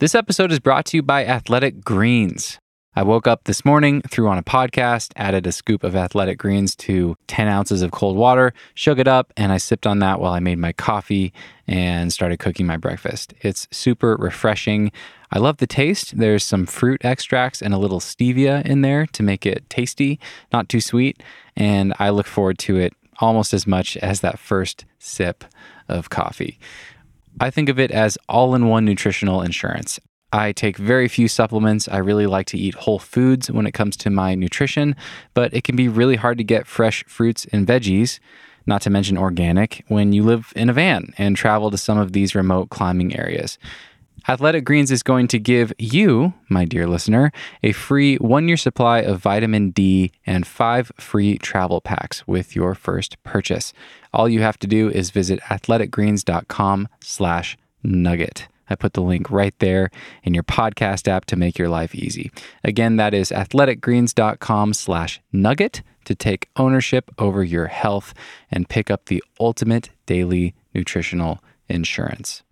This episode is brought to you by Athletic Greens. I woke up this morning, threw on a podcast, added a scoop of athletic greens to 10 ounces of cold water, shook it up, and I sipped on that while I made my coffee and started cooking my breakfast. It's super refreshing. I love the taste. There's some fruit extracts and a little stevia in there to make it tasty, not too sweet. And I look forward to it almost as much as that first sip of coffee. I think of it as all in one nutritional insurance. I take very few supplements. I really like to eat whole foods when it comes to my nutrition, but it can be really hard to get fresh fruits and veggies, not to mention organic, when you live in a van and travel to some of these remote climbing areas. Athletic Greens is going to give you, my dear listener, a free one year supply of vitamin D and five free travel packs with your first purchase. All you have to do is visit athleticgreens.com slash nugget. I put the link right there in your podcast app to make your life easy. Again, that is athleticgreens.com slash nugget to take ownership over your health and pick up the ultimate daily nutritional insurance.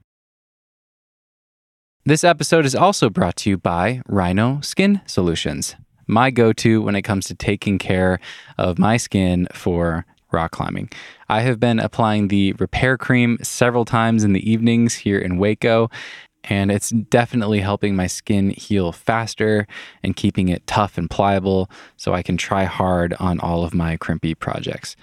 This episode is also brought to you by Rhino Skin Solutions, my go to when it comes to taking care of my skin for rock climbing. I have been applying the repair cream several times in the evenings here in Waco, and it's definitely helping my skin heal faster and keeping it tough and pliable so I can try hard on all of my crimpy projects.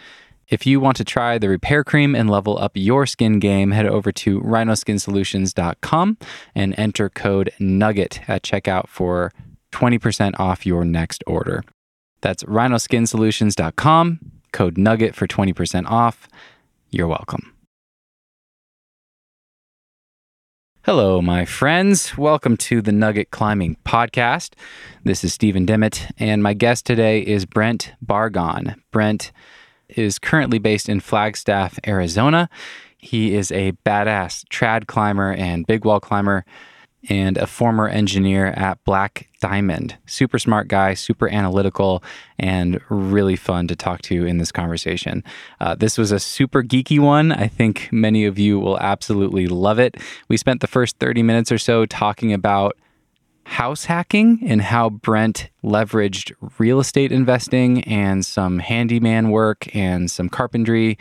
If you want to try the repair cream and level up your skin game, head over to rhinoskinsolutions.com and enter code NUGGET at checkout for 20% off your next order. That's rhinoskinsolutions.com, code NUGGET for 20% off. You're welcome. Hello, my friends. Welcome to the Nugget Climbing Podcast. This is Steven Dimmitt, and my guest today is Brent Barghahn. Brent is currently based in Flagstaff, Arizona. He is a badass trad climber and big wall climber and a former engineer at Black Diamond. Super smart guy, super analytical, and really fun to talk to in this conversation. Uh, this was a super geeky one. I think many of you will absolutely love it. We spent the first 30 minutes or so talking about house hacking and how Brent leveraged real estate investing and some handyman work and some carpentry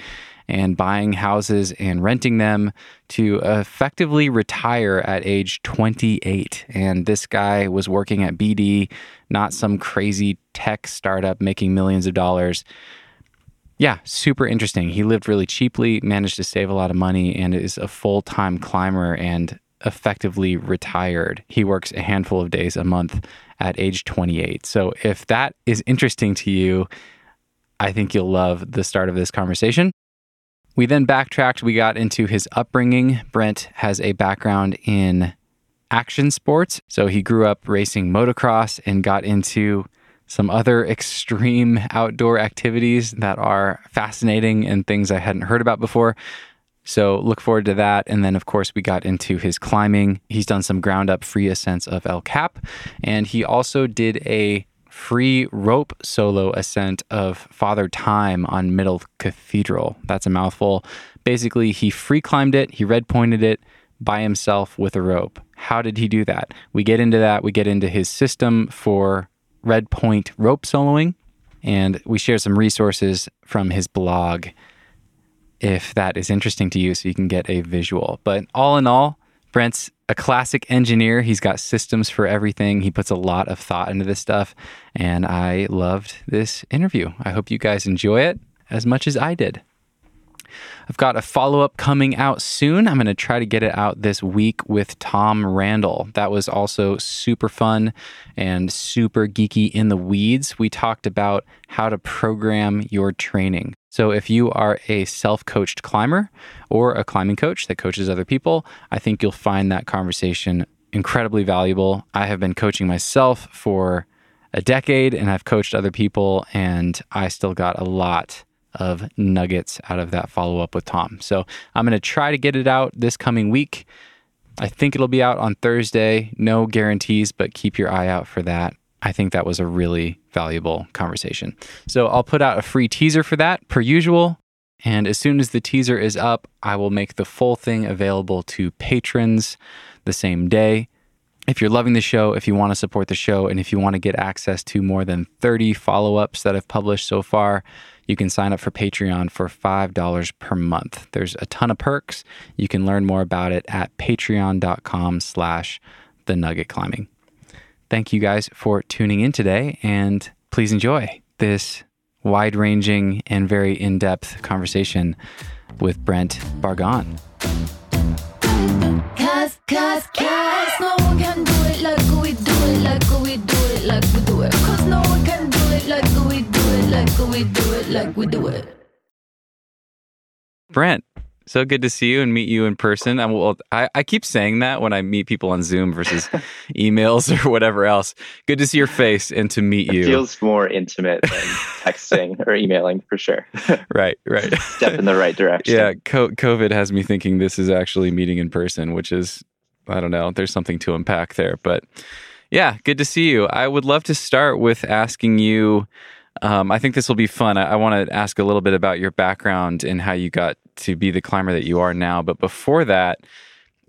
and buying houses and renting them to effectively retire at age 28. And this guy was working at BD, not some crazy tech startup making millions of dollars. Yeah, super interesting. He lived really cheaply, managed to save a lot of money, and is a full time climber and effectively retired. He works a handful of days a month at age 28. So if that is interesting to you, I think you'll love the start of this conversation. We then backtracked. We got into his upbringing. Brent has a background in action sports. So he grew up racing motocross and got into some other extreme outdoor activities that are fascinating and things I hadn't heard about before. So look forward to that. And then, of course, we got into his climbing. He's done some ground up free ascents of El Cap. And he also did a free rope solo ascent of Father Time on Middle Cathedral. That's a mouthful. Basically, he free climbed it, he red pointed it by himself with a rope. How did he do that? We get into that. We get into his system for red point rope soloing, and we share some resources from his blog if that is interesting to you so you can get a visual. But all in all, Brent's a classic engineer. He's got systems for everything. He puts a lot of thought into this stuff. And I loved this interview. I hope you guys enjoy it as much as I did. I've got a follow up coming out soon. I'm going to try to get it out this week with Tom Randall. That was also super fun and super geeky in the weeds. We talked about how to program your training. So, if you are a self coached climber or a climbing coach that coaches other people, I think you'll find that conversation incredibly valuable. I have been coaching myself for a decade and I've coached other people, and I still got a lot of nuggets out of that follow up with Tom. So I'm going to try to get it out this coming week. I think it'll be out on Thursday. No guarantees, but keep your eye out for that. I think that was a really valuable conversation. So I'll put out a free teaser for that per usual. And as soon as the teaser is up, I will make the full thing available to patrons the same day. if you're loving the show, if you want to support the show, and if you want to get access to more than 30 follow ups that I've published so far, you can sign up for Patreon for $5 per month. There's a ton of perks. You can learn more about it at patreon.com slash the nugget climbing. Thank you guys for tuning in today, and please enjoy this wide ranging and very in depth conversation with Brent Barghahn. Cause, cause, cause no one can do it like we do it, like we do it, like we do it. Cause no one can do it like we do it, like we do it, like we do it. Brent, so good to see you and meet you in person. Well, I, I keep saying that when I meet people on Zoom versus emails or whatever else. Good to see your face and to meet it you. Feels more intimate than texting or emailing for sure. right, right. Step in the right direction. Yeah, COVID has me thinking this is actually meeting in person, which is I don't know. There's something to unpack there, but yeah, good to see you. I would love to start with asking you. Um, I think this will be fun. I, I want to ask a little bit about your background and how you got to be the climber that you are now. But before that,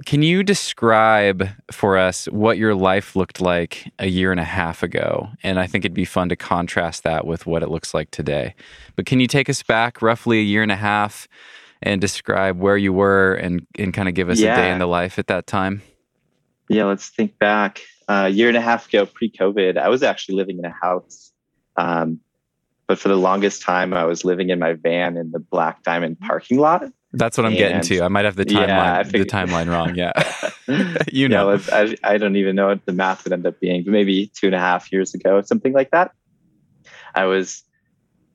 can you describe for us what your life looked like a year and a half ago? And I think it'd be fun to contrast that with what it looks like today. But can you take us back roughly a year and a half and describe where you were and, and kind of give us yeah. a day in the life at that time? Yeah, let's think back. Uh, a year and a half ago, pre COVID, I was actually living in a house. Um, but for the longest time, I was living in my van in the Black Diamond parking lot. That's what I'm and, getting to. I might have the timeline, yeah, the timeline wrong. Yeah, you know, yeah, I, I don't even know what the math would end up being, but maybe two and a half years ago, something like that. I was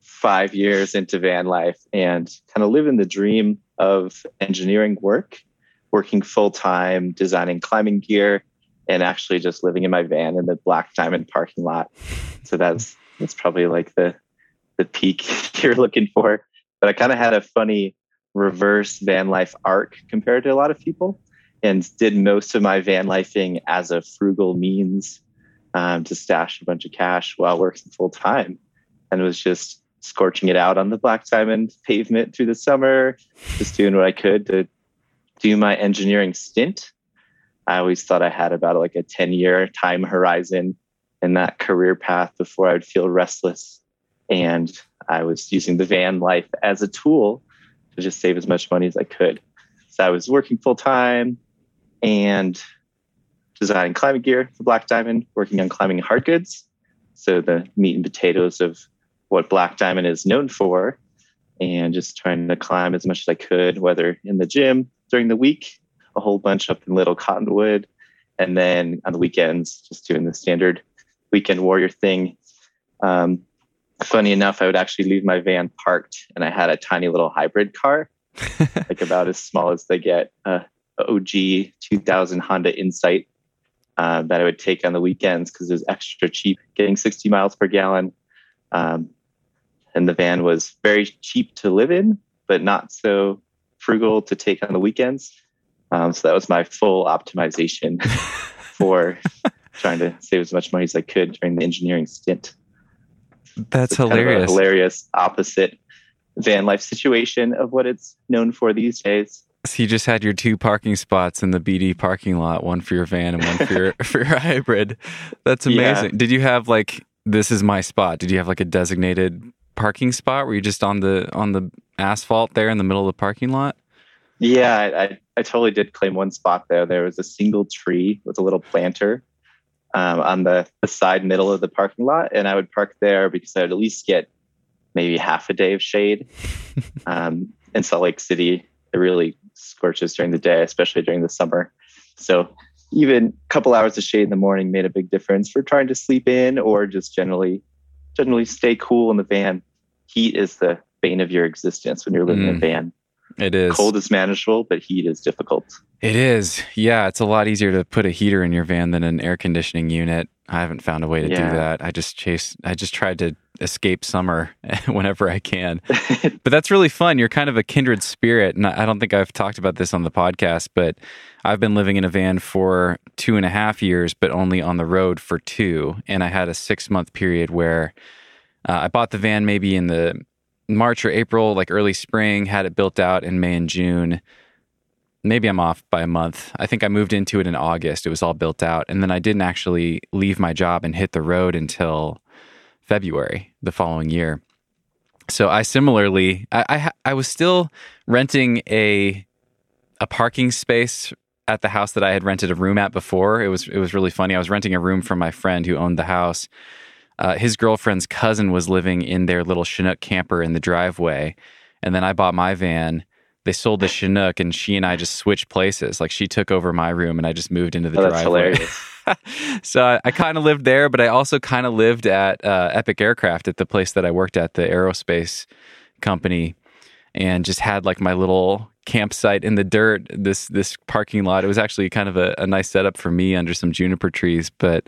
five years into van life and kind of living the dream of engineering work, working full time, designing climbing gear, and actually just living in my van in the Black Diamond parking lot. So that's that's probably like the the peak you're looking for. But I kind of had a funny reverse van life arc compared to a lot of people and did most of my van lifing as a frugal means um, to stash a bunch of cash while working full time. And was just scorching it out on the Black Diamond pavement through the summer, just doing what I could to do my engineering stint. I always thought I had about like a 10 year time horizon in that career path before I would feel restless and I was using the van life as a tool to just save as much money as I could. So I was working full time and designing climbing gear for Black Diamond, working on climbing hard goods. So the meat and potatoes of what Black Diamond is known for, and just trying to climb as much as I could, whether in the gym during the week, a whole bunch up in Little Cottonwood, and then on the weekends, just doing the standard weekend warrior thing. Um, funny enough, I would actually leave my van parked and I had a tiny little hybrid car, like about as small as they get, uh, OG 2000 Honda Insight uh, that I would take on the weekends because it was extra cheap, getting 60 miles per gallon. Um, and the van was very cheap to live in, but not so frugal to take on the weekends. Um, so that was my full optimization for trying to save as much money as I could during the engineering stint. That's hilarious. hilarious opposite van life situation of what it's known for these days. So you just had your two parking spots in the BD parking lot, one for your van and one for your for your hybrid. That's amazing. Yeah. Did you have like this is my spot? Did you have like a designated parking spot? Were you just on the on the asphalt there in the middle of the parking lot? Yeah, I, I, I totally did claim one spot there. There was a single tree with a little planter um, on the, the side middle of the parking lot, and I would park there because I would at least get maybe half a day of shade. um, in Salt Lake City, it really scorches during the day, especially during the summer. So even a couple hours of shade in the morning made a big difference for trying to sleep in or just generally generally stay cool in the van. Heat is the bane of your existence when you're living mm. in a mm. van. It is. Cold is manageable, but heat is difficult. It is. Yeah, it's a lot easier to put a heater in your van than an air conditioning unit. I haven't found a way to yeah. do that. I just chase I just tried to escape summer whenever I can. but that's really fun. You're kind of a kindred spirit. And I don't think I've talked about this on the podcast, but I've been living in a van for two and a half years, but only on the road for two. And I had a six month period where uh, I bought the van maybe in the March or April, like early spring, had it built out in May and June. maybe I'm off by a month. I think I moved into it in August. It was all built out. And then I didn't actually leave my job and hit the road until February the following year. So I similarly, I, I, I was still renting a a parking space at the house that I had rented a room at before. It was it was really funny. I was renting a room from my friend who owned the house. Uh, his girlfriend's cousin was living in their little Chinook camper in the driveway, and then I bought my van they sold the Chinook and she and I just switched places. Like she took over my room and I just moved into the oh, driveway. so I, I kind of lived there, but I also kind of lived at uh, Epic Aircraft at the place that I worked at, the aerospace company, and just had like my little campsite in the dirt. This this parking lot. It was actually kind of a, a nice setup for me under some juniper trees. But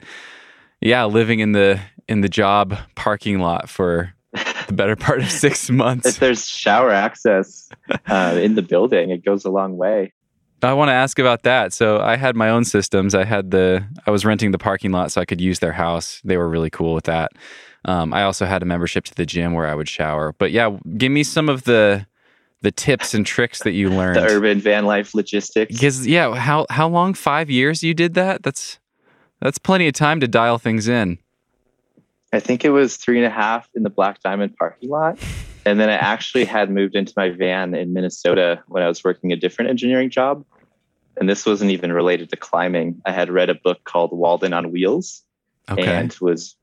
yeah, living in the in the job parking lot for the better part of six months. If there's shower access uh, in the building, it goes a long way. I want to ask about that. So I had my own systems. I had the I was renting the parking lot so I could use their house. They were really cool with that. Um, I also had a membership to the gym where I would shower. But yeah, give me some of the the tips and tricks that you learned. the urban van life logistics. Because yeah, how how long? Five years you did that? That's that's plenty of time to dial things in. I think it was three and a half in the Black Diamond parking lot. And then I actually had moved into my van in Minnesota when I was working a different engineering job. And this wasn't even related to climbing. I had read a book called Walden on Wheels okay. and was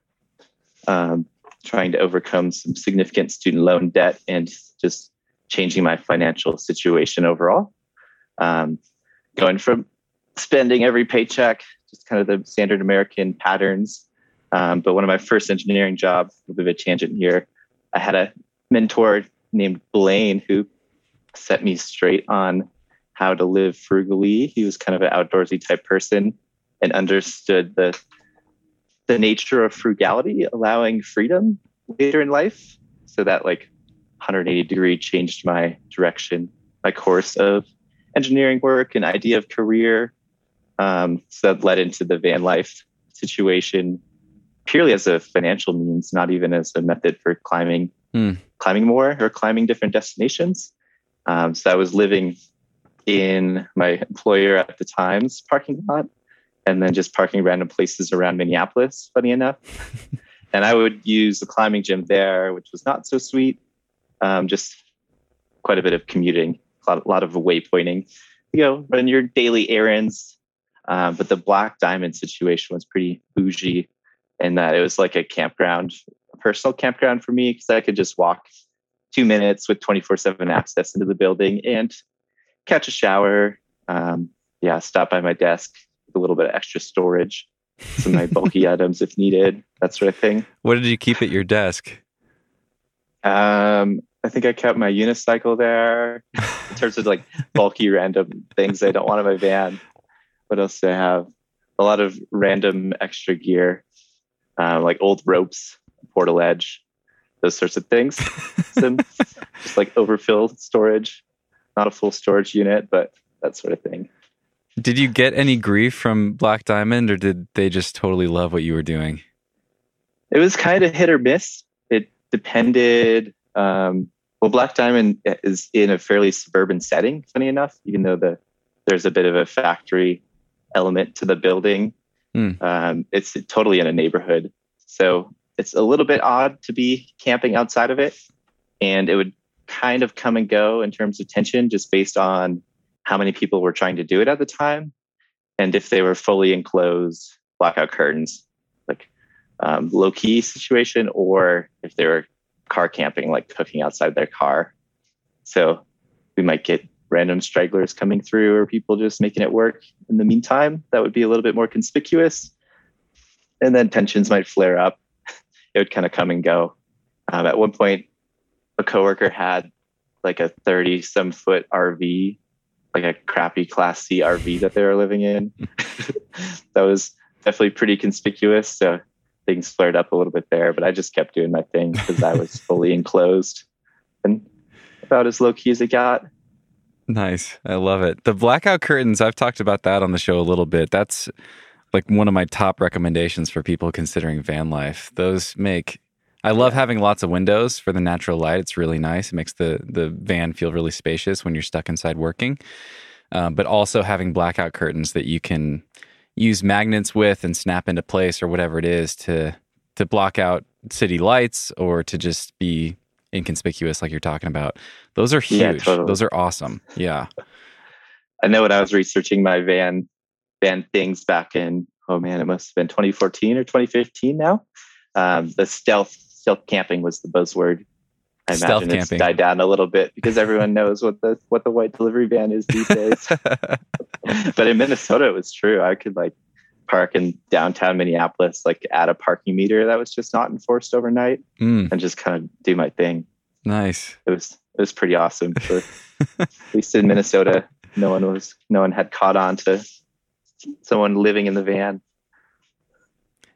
um, trying to overcome some significant student loan debt and just changing my financial situation overall. Um, going from spending every paycheck, just kind of the standard American patterns, um, but one of my first engineering jobs, a bit of a tangent here, I had a mentor named Blaine who set me straight on how to live frugally. He was kind of an outdoorsy type person and understood the the nature of frugality, allowing freedom later in life. So that like 180 degree changed my direction, my course of engineering work and idea of career. Um, so that led into the van life situation purely as a financial means, not even as a method for climbing, mm. climbing more or climbing different destinations. Um, so I was living in my employer at the time's parking lot and then just parking random places around Minneapolis, funny enough. and I would use the climbing gym there, which was not so sweet. Um, just quite a bit of commuting, a lot, a lot of waypointing, you know, run your daily errands. Um, but the Black Diamond situation was pretty bougie in that it was like a campground, a personal campground for me because I could just walk two minutes with 24 7 access into the building and catch a shower. Um, yeah, stop by my desk with a little bit of extra storage, some of my bulky items if needed, that sort of thing. What did you keep at your desk? Um, I think I kept my unicycle there in terms of like bulky random things I don't want in my van. What else do I have? A lot of random extra gear uh, like old ropes, portaledge, those sorts of things. Some just like overfill storage, not a full storage unit, but that sort of thing. Did you get any grief from Black Diamond, or did they just totally love what you were doing? It was kind of hit or miss. It depended. Um, well, Black Diamond is in a fairly suburban setting. Funny enough, even though the there's a bit of a factory element to the building, Mm. Um, it's totally in a neighborhood. So it's a little bit odd to be camping outside of it. And it would kind of come and go in terms of tension just based on how many people were trying to do it at the time. And if they were fully enclosed, blackout curtains, like um, low key situation, or if they were car camping, like cooking outside their car. So we might get random stragglers coming through or people just making it work. In the meantime that would be a little bit more conspicuous. And then tensions might flare up. It would kind of come and go. Um, at one point a coworker had like a 30 some foot rv like a crappy class c rv that they were living in. That was definitely pretty conspicuous so things flared up a little bit there but i just kept doing my thing because i was fully enclosed. And about as low key as it got Nice. I love it. The blackout curtains, I've talked about that on the show a little bit. That's like one of my top recommendations for people considering van life. Those make I love having lots of windows for the natural light. It's really nice. It makes the the van feel really spacious when you're stuck inside working. um, but also having blackout curtains that you can use magnets with and snap into place or whatever it is to to block out city lights or to just be inconspicuous like you're talking about. Those are huge. Yeah, totally. Those are awesome. Yeah. I know when I was researching my van van things back in oh man, it must have been 2014 or 2015 now. Um, the stealth stealth camping was the buzzword. I stealth imagine camping. it's died down a little bit because everyone knows what the what the white delivery van is these days. but in Minnesota, it was true. I could like park in downtown Minneapolis, like add a parking meter that was just not enforced overnight, mm. and just kind of do my thing. Nice. It was it was pretty awesome. For, at least in Minnesota, no one was no one had caught on to someone living in the van.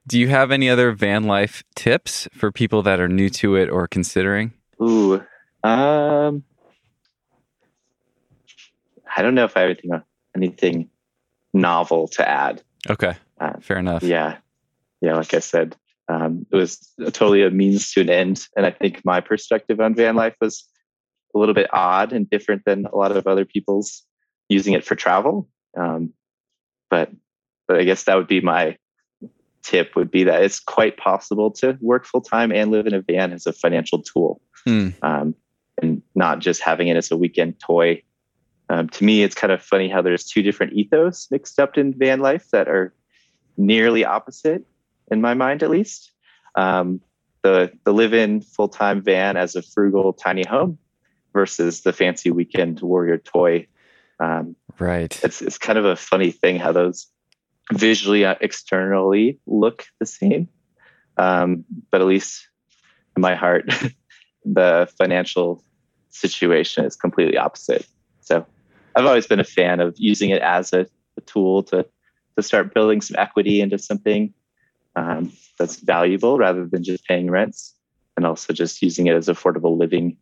Do you have any other van life tips for people that are new to it or considering? Ooh, um, I don't know if I have anything anything novel to add. Okay, uh, fair enough. Yeah, yeah. Like I said, um, it was totally a means to an end, and I think my perspective on van life was a little bit odd and different than a lot of other people's using it for travel. Um, but but I guess that would be my tip would be that it's quite possible to work full time and live in a van as a financial tool, hmm. um, and not just having it as a weekend toy. Um, to me, it's kind of funny how there's two different ethos mixed up in van life that are nearly opposite, in my mind at least. Um, the the live in full time van as a frugal tiny home versus the fancy weekend warrior toy um, right. It's it's kind of a funny thing how those visually uh, externally look the same, um, but at least in my heart, the financial situation is completely opposite. So I've always been a fan of using it as a, a tool to to start building some equity into something um, that's valuable rather than just paying rents, and also just using it as affordable living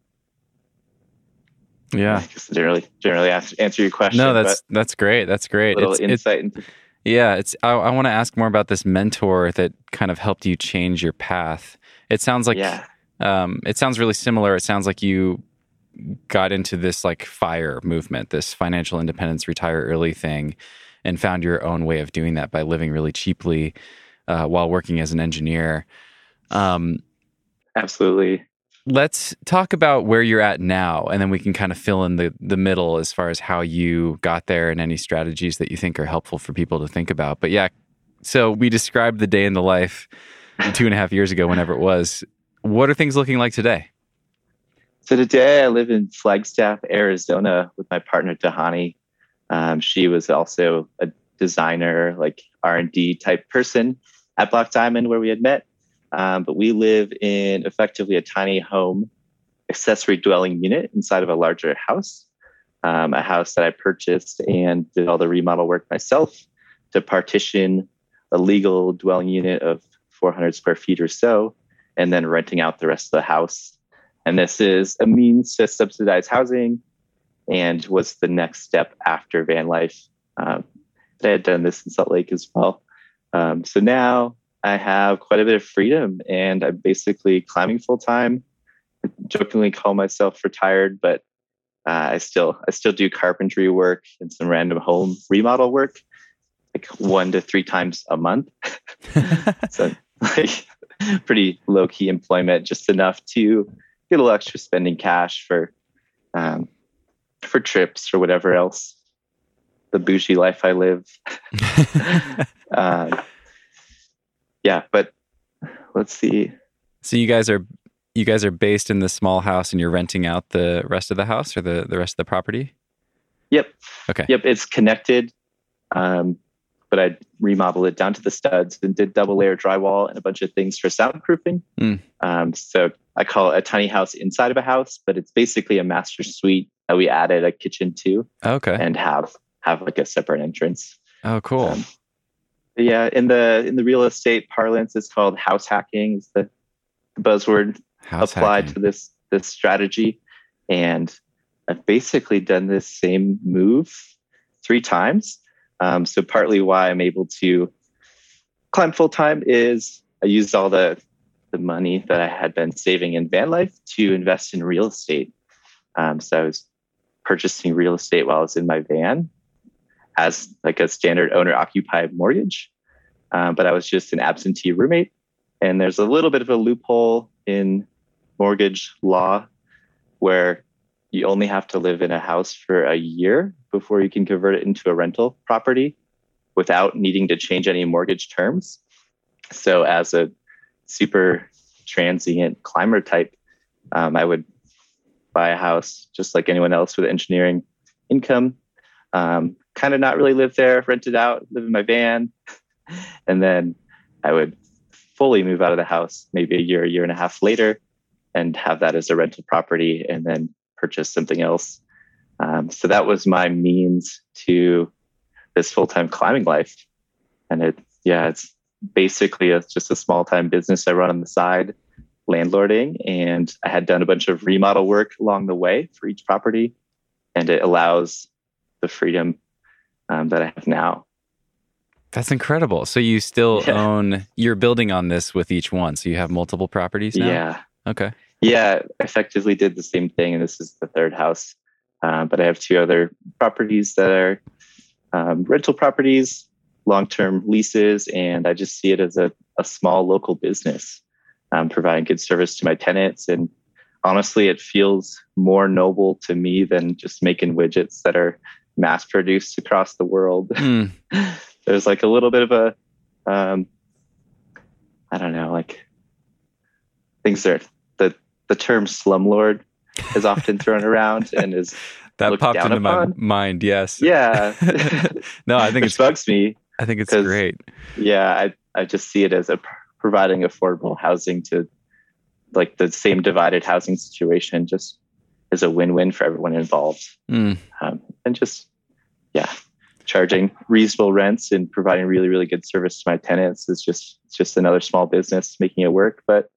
yeah, I guess generally generally answer your question. No, that's that's great. That's great. Little it's, insight it's, into. Yeah, it's. I, I want to ask more about this mentor that kind of helped you change your path. It sounds like. Yeah. Um, it sounds really similar. It sounds like you got into this like fire movement, this financial independence, retire early thing, and found your own way of doing that by living really cheaply uh, while working as an engineer. Um, Absolutely. let's talk about where you're at now and then we can kind of fill in the the middle as far as how you got there and any strategies that you think are helpful for people to think about. But yeah so we described the day in the life two and a half years ago whenever it was. What are things looking like today so today i live in flagstaff arizona with my partner tahani um, she was also a designer like r&d type person at black diamond where we had met um, but we live in effectively a tiny home accessory dwelling unit inside of a larger house, um, a house that I purchased and did all the remodel work myself to partition a legal dwelling unit of 400 square feet or so, and then renting out the rest of the house. And this is a means to subsidize housing and was the next step after van life. Um, I had done this in Salt Lake as well. Um, so now I have quite a bit of freedom and I'm basically climbing full time. Jokingly call myself retired, but uh, I still I still do carpentry work and some random home remodel work, like one to three times a month. so like pretty low key employment, just enough to get a little extra spending cash for um, for trips or whatever else. The bougie life I live. uh, yeah, but let's see. So you guys are you guys are based in the small house and you're renting out the rest of the house or the, the rest of the property? Yep. Okay. Yep. It's connected. Um, but I remodeled it down to the studs and did double layer drywall and a bunch of things for soundproofing. Mm. Um, so I call it a tiny house inside of a house, but it's basically a master suite that we added a kitchen to. Okay. And have have like a separate entrance. Oh, cool. Um, yeah, in the in the real estate parlance, it's called house hacking. Is the buzzword house applied hacking. to this this strategy, and I've basically done this same move three times. Um, so partly why I'm able to climb full time is I used all the the money that I had been saving in van life to invest in real estate. Um, so I was purchasing real estate while I was in my van as like a standard owner occupied mortgage. Uh, but I was just an absentee roommate. And there's a little bit of a loophole in mortgage law where you only have to live in a house for a year before you can convert it into a rental property without needing to change any mortgage terms. So, as a super transient climber type, um, I would buy a house just like anyone else with engineering income, um, kind of not really live there, rent it out, live in my van. and then I would fully move out of the house maybe a year, a year and a half later and have that as a rental property and then purchase something else. Um, so that was my means to this full time climbing life. And it, yeah, it's basically a, just a small time business I run on the side, landlording. And I had done a bunch of remodel work along the way for each property. And it allows the freedom um, that I have now. That's incredible. So you still yeah. own, you're building on this with each one. So you have multiple properties now? Yeah. Okay. Yeah, effectively did the same thing. And this is the third house. Uh, but I have two other properties that are um, rental properties, long term leases. And I just see it as a, a small local business, um, providing good service to my tenants. And honestly, it feels more noble to me than just making widgets that are mass produced across the world. Mm. There's like a little bit of a, um, I don't know, like things are the the term slumlord is often thrown around and is that popped into upon. my mind. Yes. Yeah. no, I think it bugs me. I think it's great. Yeah, I I just see it as a providing affordable housing to like the same divided housing situation just is a win-win for everyone involved. Mm. Um, and just yeah, charging reasonable rents and providing really really good service to my tenants is just it's just another small business making it work. But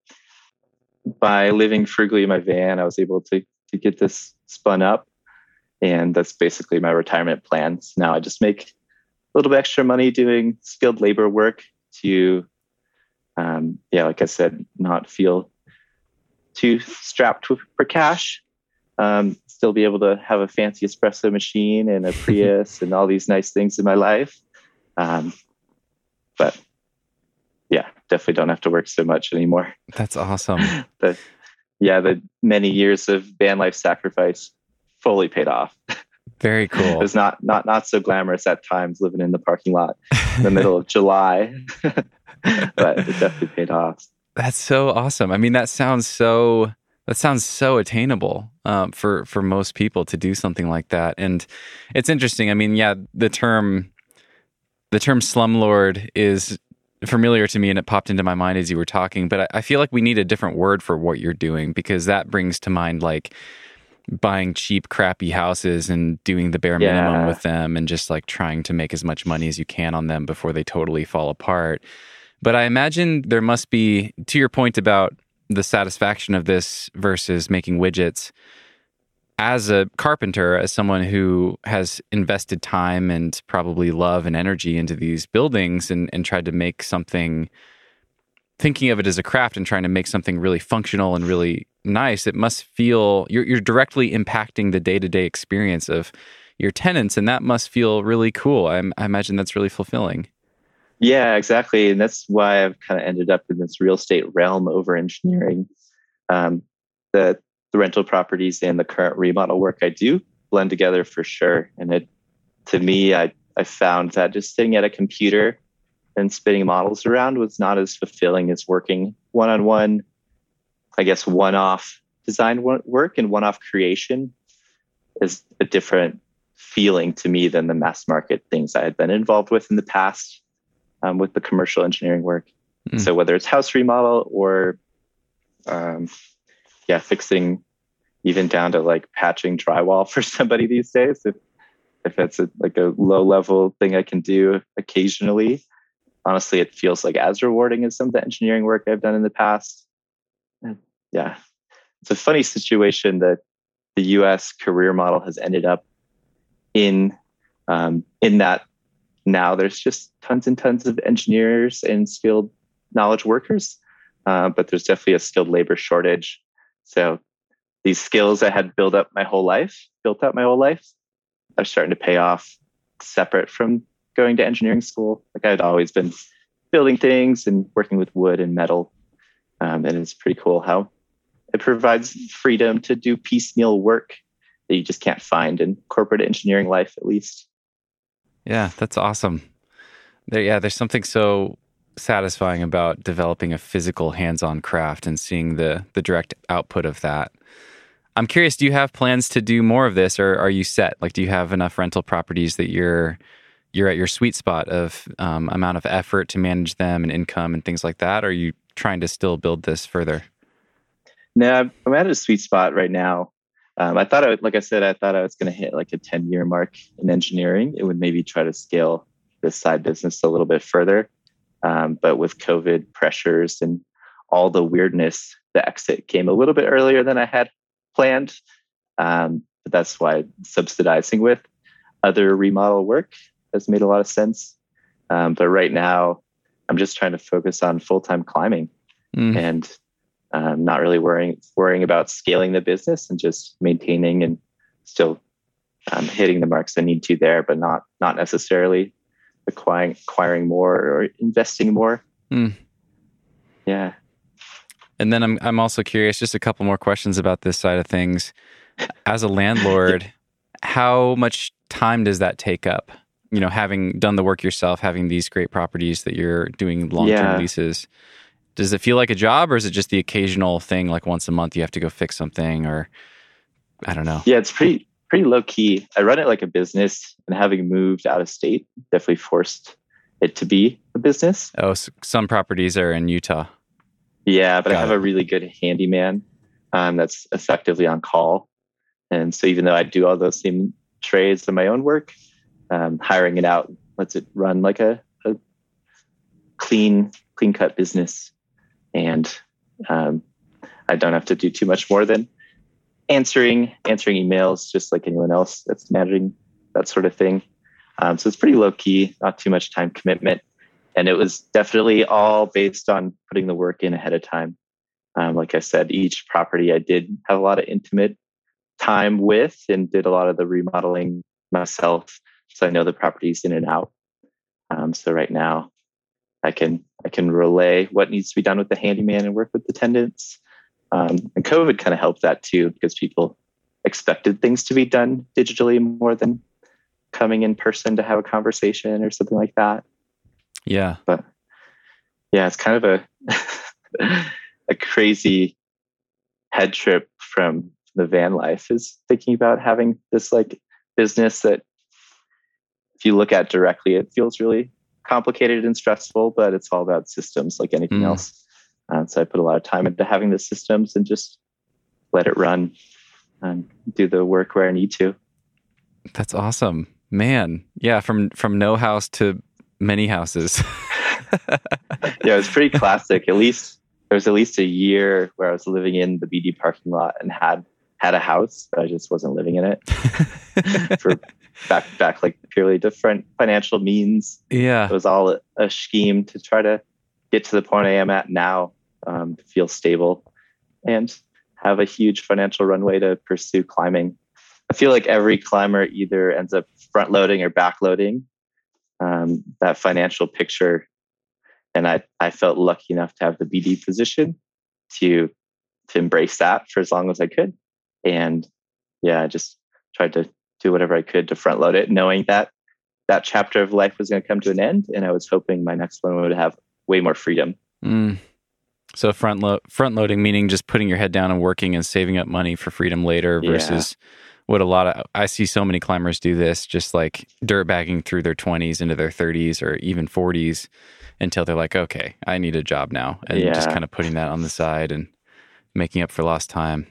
by living frugally in my van, I was able to to get this spun up, and that's basically my retirement plans. Now I just make little bit extra money doing skilled labor work to, um, yeah, like I said, not feel too strapped for cash. Um, still be able to have a fancy espresso machine and a Prius and all these nice things in my life. Um, but yeah, definitely don't have to work so much anymore. That's awesome. the, yeah, the many years of van life sacrifice fully paid off. Very cool. it was not not not so glamorous at times living in the parking lot in the middle of July, but it definitely paid off. That's so awesome. I mean, that sounds so that sounds so attainable um, for for most people to do something like that. And it's interesting. I mean, yeah, the term the term slumlord is familiar to me and it popped into my mind as you were talking, but I, I feel like we need a different word for what you're doing because that brings to mind like buying cheap, crappy houses and doing the bare minimum yeah. with them and just like trying to make as much money as you can on them before they totally fall apart. But I imagine there must be, to your point about the satisfaction of this versus making widgets, as a carpenter, as someone who has invested time and probably love and energy into these buildings and, and tried to make something, thinking of it as a craft and trying to make something really functional and really nice, it must feel you're, you're directly impacting the day to day experience of your tenants, and that must feel really cool. I, I imagine that's really fulfilling. Yeah, exactly, and that's why I've kind of ended up in this real estate realm over engineering. Um, the the rental properties and the current remodel work I do blend together for sure. And it, to me, I I found that just sitting at a computer and spinning models around was not as fulfilling as working one on one I guess one off design work and one off creation is a different feeling to me than the mass market things I had been involved with in the past um, with the commercial engineering work. Mm. So whether it's house remodel or um, yeah, fixing even down to like patching drywall for somebody these days, if if it's a, like a low level thing I can do occasionally, honestly, it feels like as rewarding as some of the engineering work I've done in the past yeah, it's a funny situation that the U.S. career model has ended up in. Um, in that now there's just tons and tons of engineers and skilled knowledge workers, uh, but there's definitely a skilled labor shortage. So these skills I had built up my whole life, built up my whole life, are starting to pay off separate from going to engineering school. Like I'd always been building things and working with wood and metal. Um, and it's pretty cool how it provides freedom to do piecemeal work that you just can't find in corporate engineering life, at least. Yeah, that's awesome. There, yeah, there's something so satisfying about developing a physical hands-on craft and seeing the the direct output of that. I'm curious, do you have plans to do more of this or are you set? Like do you have enough rental properties that you're you're at your sweet spot of um, amount of effort to manage them and income and things like that? Or are you trying to still build this further? No, I'm at a sweet spot right now. Um, I thought, I would, like I said, I thought I was going to hit like a 10 year mark in engineering. It would maybe try to scale this side business a little bit further. Um, but with COVID pressures and all the weirdness, the exit came a little bit earlier than I had planned. Um, but that's why subsidizing with other remodel work has made a lot of sense. Um, but right now, I'm just trying to focus on full time climbing mm. and um, not really worrying worrying about scaling the business and just maintaining and still um, hitting the marks I need to there, but not not necessarily acquiring acquiring more or investing more. Mm. Yeah. And then I'm I'm also curious, just a couple more questions about this side of things. As a landlord, how much time does that take up? You know, having done the work yourself, having these great properties that you're doing long term yeah. leases. Does it feel like a job or is it just the occasional thing like once a month you have to go fix something or I don't know? Yeah, it's pretty pretty low key. I run it like a business, and having moved out of state definitely forced it to be a business. Oh, so some properties are in Utah. Yeah, but Got I have it. a really good handyman um, that's effectively on call, and so even though I do all those same trades in my own work, um, hiring it out lets it run like a, a clean, clean cut business, and um, I don't have to do too much more than answering answering emails just like anyone else that's managing that sort of thing. Um, so it's pretty low key, not too much time commitment, and it was definitely all based on putting the work in ahead of time. Um, like I said, each property I did have a lot of intimate time with, and did a lot of the remodeling myself, so I know the properties in and out. Um, so right now, I can I can relay what needs to be done with the handyman and work with the tenants. Um, and COVID kind of helped that too because people expected things to be done digitally more than coming in person to have a conversation or something like that. Yeah. But yeah, it's kind of a a crazy head trip from the van life is thinking about having this like business that if you look at directly it feels really complicated and stressful but it's all about systems like anything mm. else uh, so I put a lot of time into having the systems and just let it run and do the work where I need to. That's awesome, man. Yeah, from from no house to many houses. yeah, it was pretty classic. At least there was at least a year where I was living in the BD parking lot and had had a house, but I just wasn't living in it for back back like purely different financial means. Yeah, it was all a, a scheme to try to get to the point I am at now um, feel stable, and have a huge financial runway to pursue climbing. I feel like every climber either ends up front loading or back loading um, that financial picture. And I, I felt lucky enough to have the BD position to to embrace that for as long as I could. And yeah, I just tried to do whatever I could to front load it, knowing that that chapter of life was going to come to an end. And I was hoping my next one would have way more freedom. Mm. So front lo- front loading meaning just putting your head down and working and saving up money for freedom later versus yeah. what a lot of I see so many climbers do this just like dirt bagging through their 20s into their 30s or even 40s until they're like okay, I need a job now and yeah. just kind of putting that on the side and making up for lost time.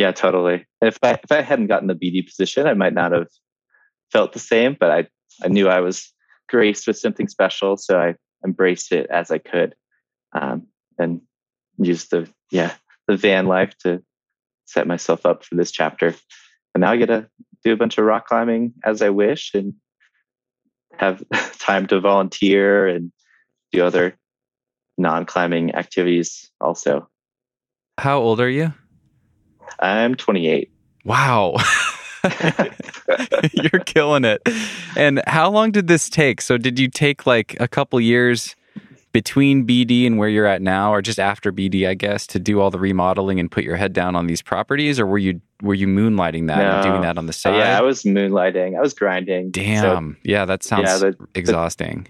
Yeah, totally. If I if I hadn't gotten the BD position, I might not have felt the same, but I I knew I was graced with something special, so I embraced it as I could. Um, and used the yeah the van life to set myself up for this chapter. And now I get to do a bunch of rock climbing as I wish and have time to volunteer and do other non-climbing activities also. How old are you? I'm 28. Wow. You're killing it. And how long did this take? So did you take like a couple years between BD and where you're at now, or just after BD, I guess, to do all the remodeling and put your head down on these properties, or were you were you moonlighting that no. and doing that on the side? Yeah, I was moonlighting. I was grinding. Damn. So, yeah, that sounds yeah, the, exhausting.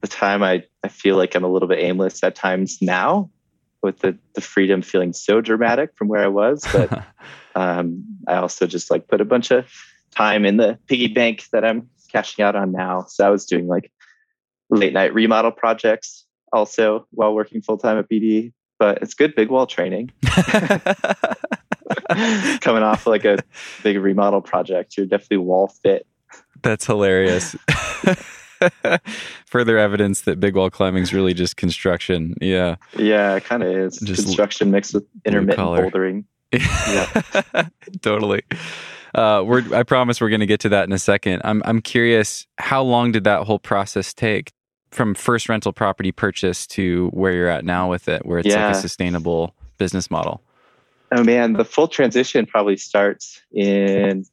The, the time I, I feel like I'm a little bit aimless at times now with the, the freedom feeling so dramatic from where I was. But um, I also just like put a bunch of time in the piggy bank that I'm cashing out on now. So I was doing like late night remodel projects also while working full time at BD. But it's good big wall training. Coming off like a big remodel project, you're definitely wall fit. That's hilarious. Further evidence that big wall climbing is really just construction. Yeah. Yeah, it kind of is. Just construction mixed with intermittent bouldering. yeah. totally. Uh, we're, I promise we're going to get to that in a second. I'm, I'm curious, how long did that whole process take from first rental property purchase to where you're at now with it, where it's yeah. like a sustainable business model? Oh man, the full transition probably starts in,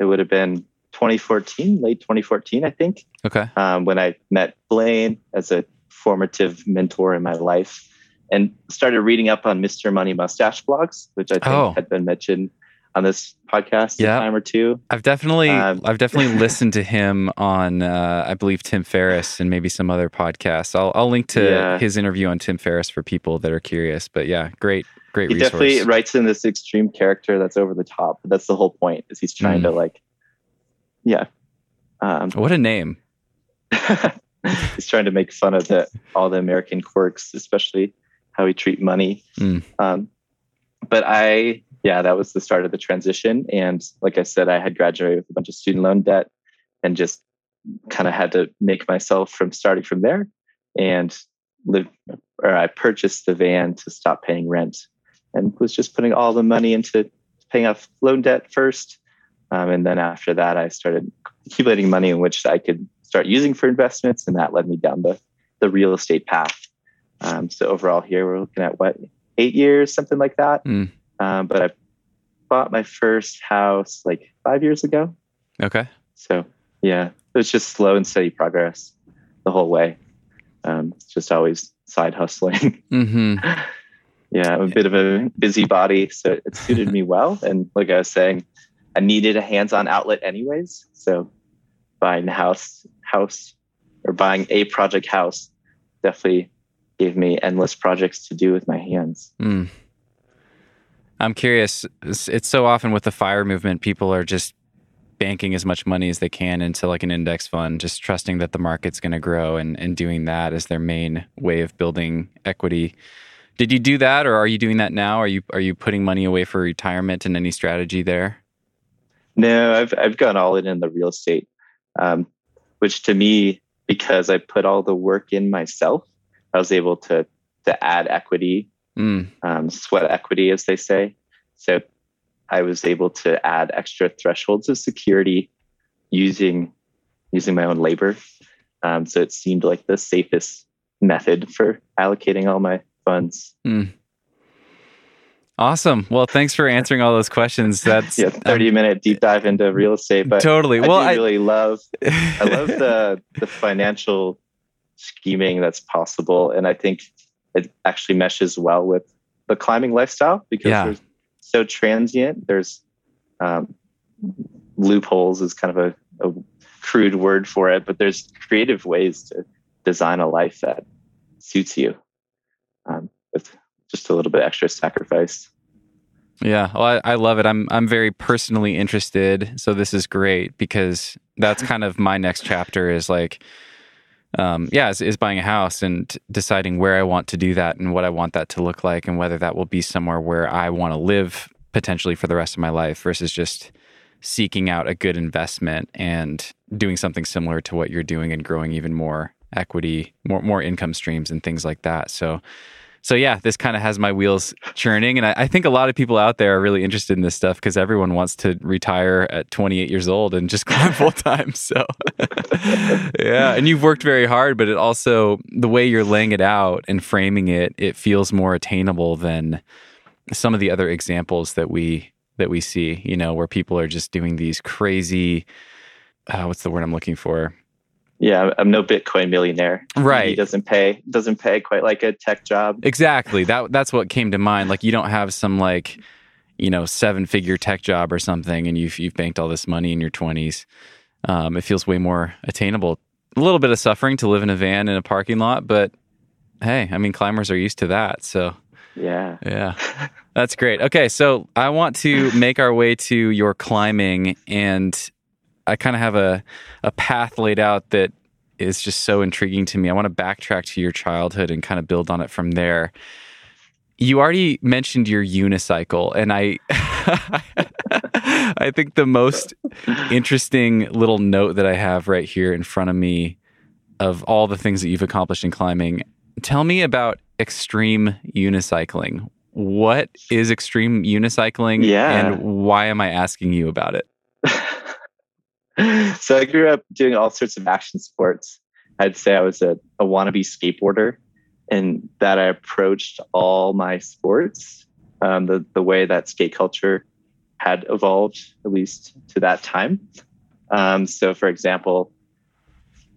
it would have been 2014, late 2014, I think. Okay. Um, when I met Blaine as a formative mentor in my life and started reading up on Mr. Money Mustache blogs, which I think oh. had been mentioned on this podcast yeah. a time or two. I've definitely um, I've definitely listened to him on uh, I believe Tim Ferriss and maybe some other podcasts. I'll I'll link to yeah. his interview on Tim Ferriss for people that are curious. But yeah, great great he resource. definitely writes in this extreme character that's over the top. That's the whole point. Is he's trying mm. to like yeah. Um, what a name. he's trying to make fun of the, all the American quirks, especially how we treat money. Mm. Um, but I, yeah, that was the start of the transition. And like I said, I had graduated with a bunch of student loan debt and just kind of had to make myself from starting from there and live, or I purchased the van to stop paying rent and was just putting all the money into paying off loan debt first um, and then after that, I started accumulating money in which I could start using for investments, and that led me down the the real estate path. Um, so overall, here we're looking at what eight years, something like that. Mm. Um, but I bought my first house like five years ago. Okay. So yeah, it was just slow and steady progress the whole way. Um, it's just always side hustling. Mm-hmm. yeah, I'm a bit of a busybody, so it suited me well. And like I was saying, I needed a hands-on outlet anyways. So buying a house house or buying a project house definitely gave me endless projects to do with my hands. Mm. I'm curious. It's so often with the fire movement, people are just banking as much money as they can into like an index fund, just trusting that the market's going to grow and, and doing that as their main way of building equity. Did you do that or are you doing that now? Are you are you putting money away for retirement and any strategy there? No, I've I've gone all in in the real estate, um, which to me, because I put all the work in myself, I was able to to add equity, mm. um, sweat equity, as they say. So I was able to add extra thresholds of security using using my own labor. Um, so it seemed like the safest method for allocating all my funds. Mm. Awesome. Well, thanks for answering all those questions. That's yeah, thirty um, minute deep dive into real estate. But totally. I well, I really love I love the the financial scheming that's possible, and I think it actually meshes well with the climbing lifestyle because yeah. there's so transient. There's um, loopholes is kind of a, a crude word for it, but there's creative ways to design a life that suits you um, with just a little bit extra sacrifice. Yeah, well, I, I, love it. I'm I'm very personally interested, so this is great because that's kind of my next chapter is like, um, yeah, is, is buying a house and deciding where I want to do that and what I want that to look like and whether that will be somewhere where I want to live potentially for the rest of my life versus just seeking out a good investment and doing something similar to what you're doing and growing even more equity, more more income streams and things like that. So so yeah, this kind of has my wheels churning, and I, I, think a lot of people out there are really interested in this stuff because everyone wants to retire at 28 years old and just climb full time. So yeah, and you've worked very hard, but it also the way you're laying it out and framing it, it feels more attainable than some of the other examples that we that we see, you know, where people are just doing these crazy, uh, what's the word I'm looking for? Yeah, I'm no Bitcoin millionaire. Right. He doesn't pay doesn't pay quite like a tech job. Exactly. That that's what came to mind. Like you don't have some like, you know, seven figure tech job or something, and you've you've banked all this money in your twenties. Um, it feels way more attainable. A little bit of suffering to live in a van in a parking lot, but hey, I mean, climbers are used to that. So Yeah. yeah, that's great. Okay, so I want to make our way to your climbing, and I kind of have a a path laid out that is just so intriguing to me. I want to backtrack to your childhood and kind of build on it from there. You already mentioned your unicycle, and I I think the most interesting little note that I have right here in front of me of all the things that you've accomplished in climbing. Tell me about extreme unicycling. What is extreme unicycling Yeah. and why am I asking you about it? so I grew up doing all sorts of action sports. I'd say I was a, a wannabe skateboarder, and that I approached all my sports um, the the way that skate culture had evolved, at least to that time. Um, so, for example,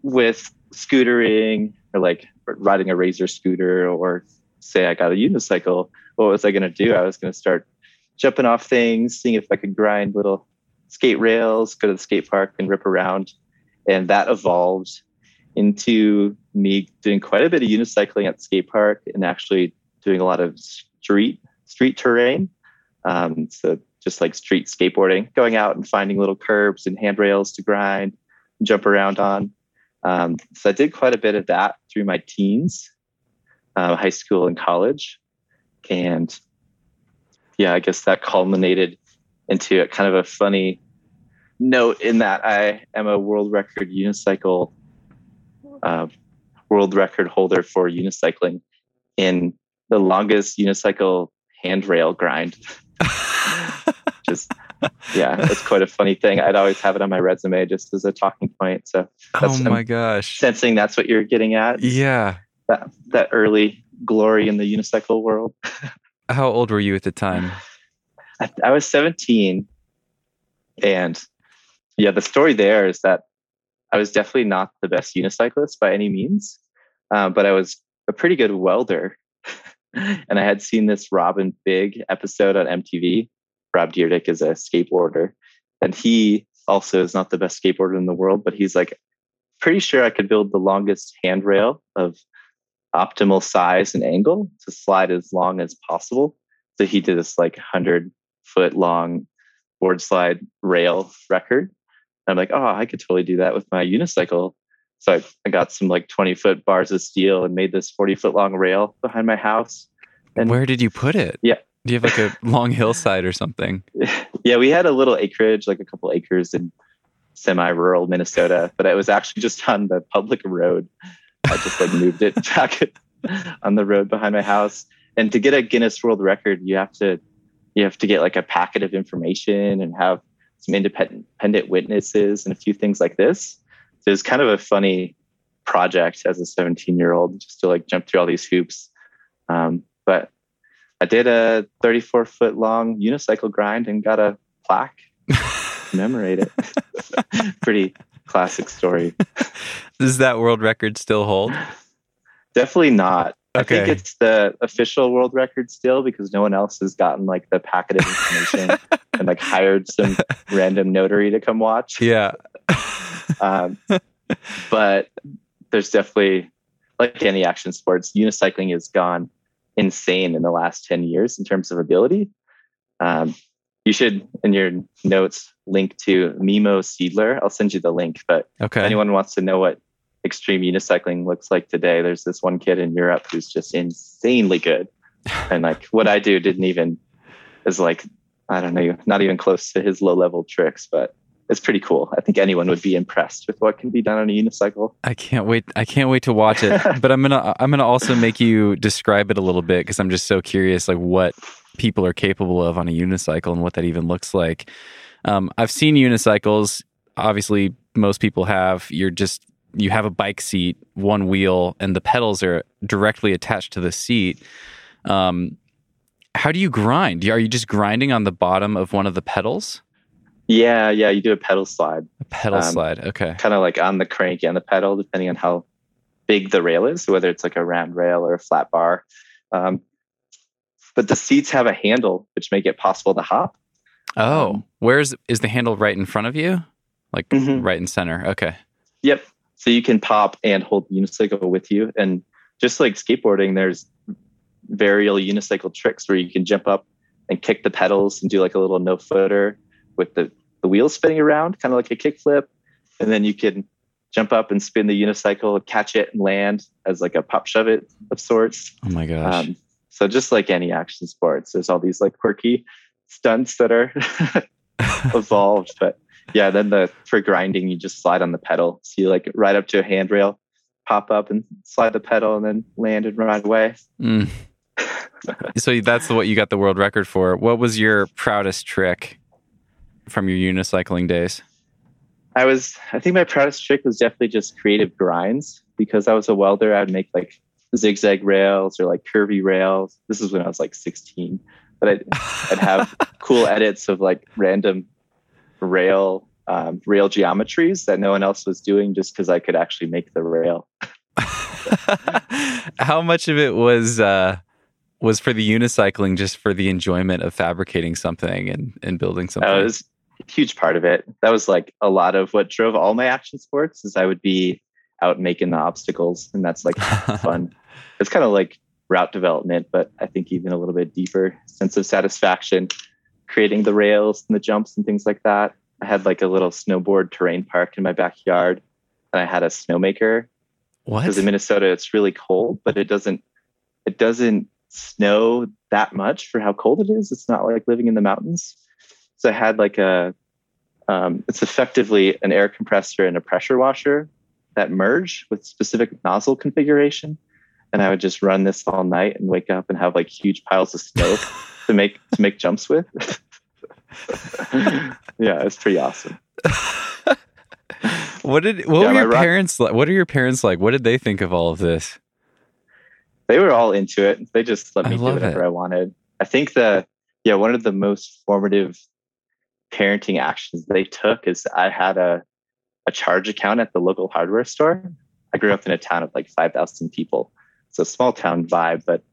with scootering or like riding a razor scooter, or say I got a unicycle, what was I going to do? I was going to start jumping off things, seeing if I could grind little skate rails, go to the skate park and rip around. And that evolved into me doing quite a bit of unicycling at the skate park and actually doing a lot of street street terrain. Um, so just like street skateboarding, going out and finding little curbs and handrails to grind, jump around on. Um, so I did quite a bit of that through my teens, uh, high school and college. And yeah, I guess that culminated into a kind of a funny note in that I am a world record unicycle uh, world record holder for unicycling in the longest unicycle handrail grind. just yeah, it's quite a funny thing. I'd always have it on my resume just as a talking point. So Oh my I'm gosh. sensing that's what you're getting at. Yeah. That that early glory in the unicycle world. How old were you at the time? I, I was 17 and yeah the story there is that i was definitely not the best unicyclist by any means um, but i was a pretty good welder. And i had seen this robin big episode on mtv rob Dyrdek is a skateboarder and he also is not the best skateboarder in the world but he's like pretty sure i could build the longest handrail of optimal size and angle to slide as long as possible. So he did this like 100 foot long board slide rail record. And I'm like, oh, I could totally do that with my unicycle. So I, I got some like 20 foot bars of steel and made this 40 foot long rail behind my house. And- Where did you put it? Yeah. Do you have like a long hillside or something? yeah, we had a little acreage, like a couple acres in semi rural Minnesota, but it was actually just on the public road. I just like moved it back on the road behind my house. And to get a Guinness World Record, you have to you have to get like a packet of information and have some independent witnesses and a few things like this. So it's kind of a funny project as a 17 year old just to like jump through all these hoops. Um, but I did a 34 foot long unicycle grind and got a plaque to commemorate it. Pretty classic story. Does that world record still hold? Definitely not. I think it's the official world record still because no one else has gotten like the packet of information and like hired some random notary to come watch. Yeah. Um, but there's definitely like any action sports, unicycling has gone insane in the last 10 years in terms of ability. Um, you should in your notes link to Mimo Seedler. I'll send you the link, but Okay. if anyone wants to know what extreme unicycling looks like today, there's this one kid in Europe who's just insanely good. And like what I do didn't even is like, I don't know, not even close to his low level tricks, but it's pretty cool. I think anyone would be impressed with what can be done on a unicycle. I can't wait. I can't wait to watch it. but I'm gonna I'm gonna also make you describe it a little bit because I'm just so curious, like what people are capable of on a unicycle and what that even looks like. Um, I've seen unicycles. Obviously, most people have. You're just you have a bike seat, one wheel, and the pedals are directly attached to the seat. Um, How do you grind? Are you just grinding on the bottom of one of the pedals? Yeah, yeah, you do a pedal slide. A pedal Um, slide. Okay. kind of like on the crank and the pedal, depending on how big the rail is, whether it's like a round rail or a flat bar. Um, but the seats have a handle, which make it possible to hop. Oh, um, where's is the handle right in front of you? Like Mhm. right in center. Okay. Yep. So you can pop and hold the unicycle with you. And just like skateboarding, there's varial unicycle tricks where you can jump up and kick the pedals and do like a little no footer with the, the wheels spinning around, kind of like a kick flip. And then you can jump up and spin the unicycle, catch it and land as like a pop shove it of sorts. Oh my gosh. Um, so just like any action sports, there's all these like quirky stunts that are evolved. But yeah, then the for grinding, you just slide on the pedal. So you like ride up to a handrail, pop up and slide the pedal, and then land and ride away. Mm. so that's what you got the world record for. What was your proudest trick from your unicycling days? I was, I think my proudest trick was definitely just creative grinds because I was a welder. I'd make like zigzag rails or like curvy rails. This is when I was like 16, but I'd, I'd have cool edits of like random rail um, rail geometries that no one else was doing just because I could actually make the rail. How much of it was uh, was for the unicycling, just for the enjoyment of fabricating something and, and building something? That was a huge part of it. That was like a lot of what drove all my action sports is I would be out making the obstacles and that's like fun. it's kind of like route development, but I think even a little bit deeper sense of satisfaction creating the rails and the jumps and things like that. I had like a little snowboard terrain park in my backyard and I had a snowmaker what? because in Minnesota it's really cold, but it doesn't it doesn't snow that much for how cold it is. It's not like living in the mountains. So I had like a um, it's effectively an air compressor and a pressure washer that merge with specific nozzle configuration. And I would just run this all night and wake up and have like huge piles of snow to make to make jumps with. yeah, it's pretty awesome. what did what Yeah, were your rock- parents like? What are your parents like? What did they think of all of this? They were all into it. They just let me do whatever it. I wanted. I think the yeah, one of the most formative parenting actions they took is I had a a charge account at the local hardware store. I grew up in a town of like 5,000 people. It's a small town vibe, but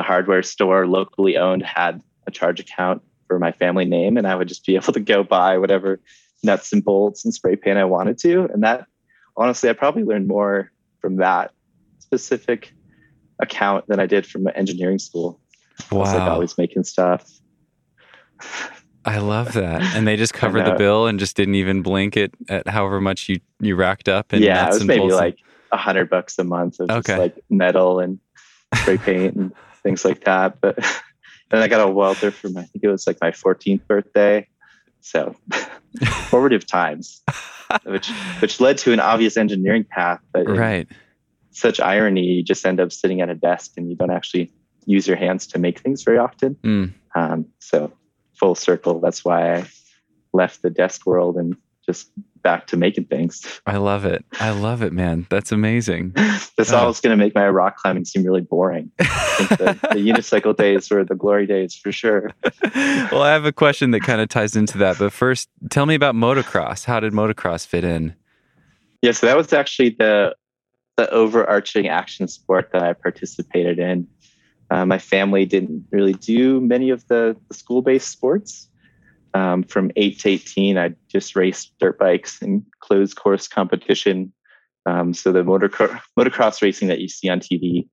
the hardware store locally owned had a charge account for my family name and I would just be able to go buy whatever nuts and bolts and spray paint I wanted to. And that honestly, I probably learned more from that specific account than I did from engineering school. I was like always making stuff. I love that. And they just covered the bill and just didn't even blink at, at however much you you racked up. And yeah, it was maybe like a hundred bucks a month of Okay. just like metal and spray paint and things like that. But then I got a welder for my, I think it was like my 14th birthday. So formative times, which which led to an obvious engineering path. But right. such irony, you just end up sitting at a desk and you don't actually use your hands to make things very often. Mm. Um, so full circle. That's why I left the desk world and just back to making things. I love it. I love it, man. That's amazing. This Oh. all is going to make my rock climbing seem really boring. I think the, the unicycle days were the glory days for sure. well, I have a question that kind of ties into that. But first, tell me about motocross. How did motocross fit in? Yeah, so that was actually the the overarching action sport that I participated in. Uh, my family didn't really do many of the, the school based sports. Um, from eight to eighteen, I just raced dirt bikes and closed course competition. Um, so the motocross motocross racing that you see on TV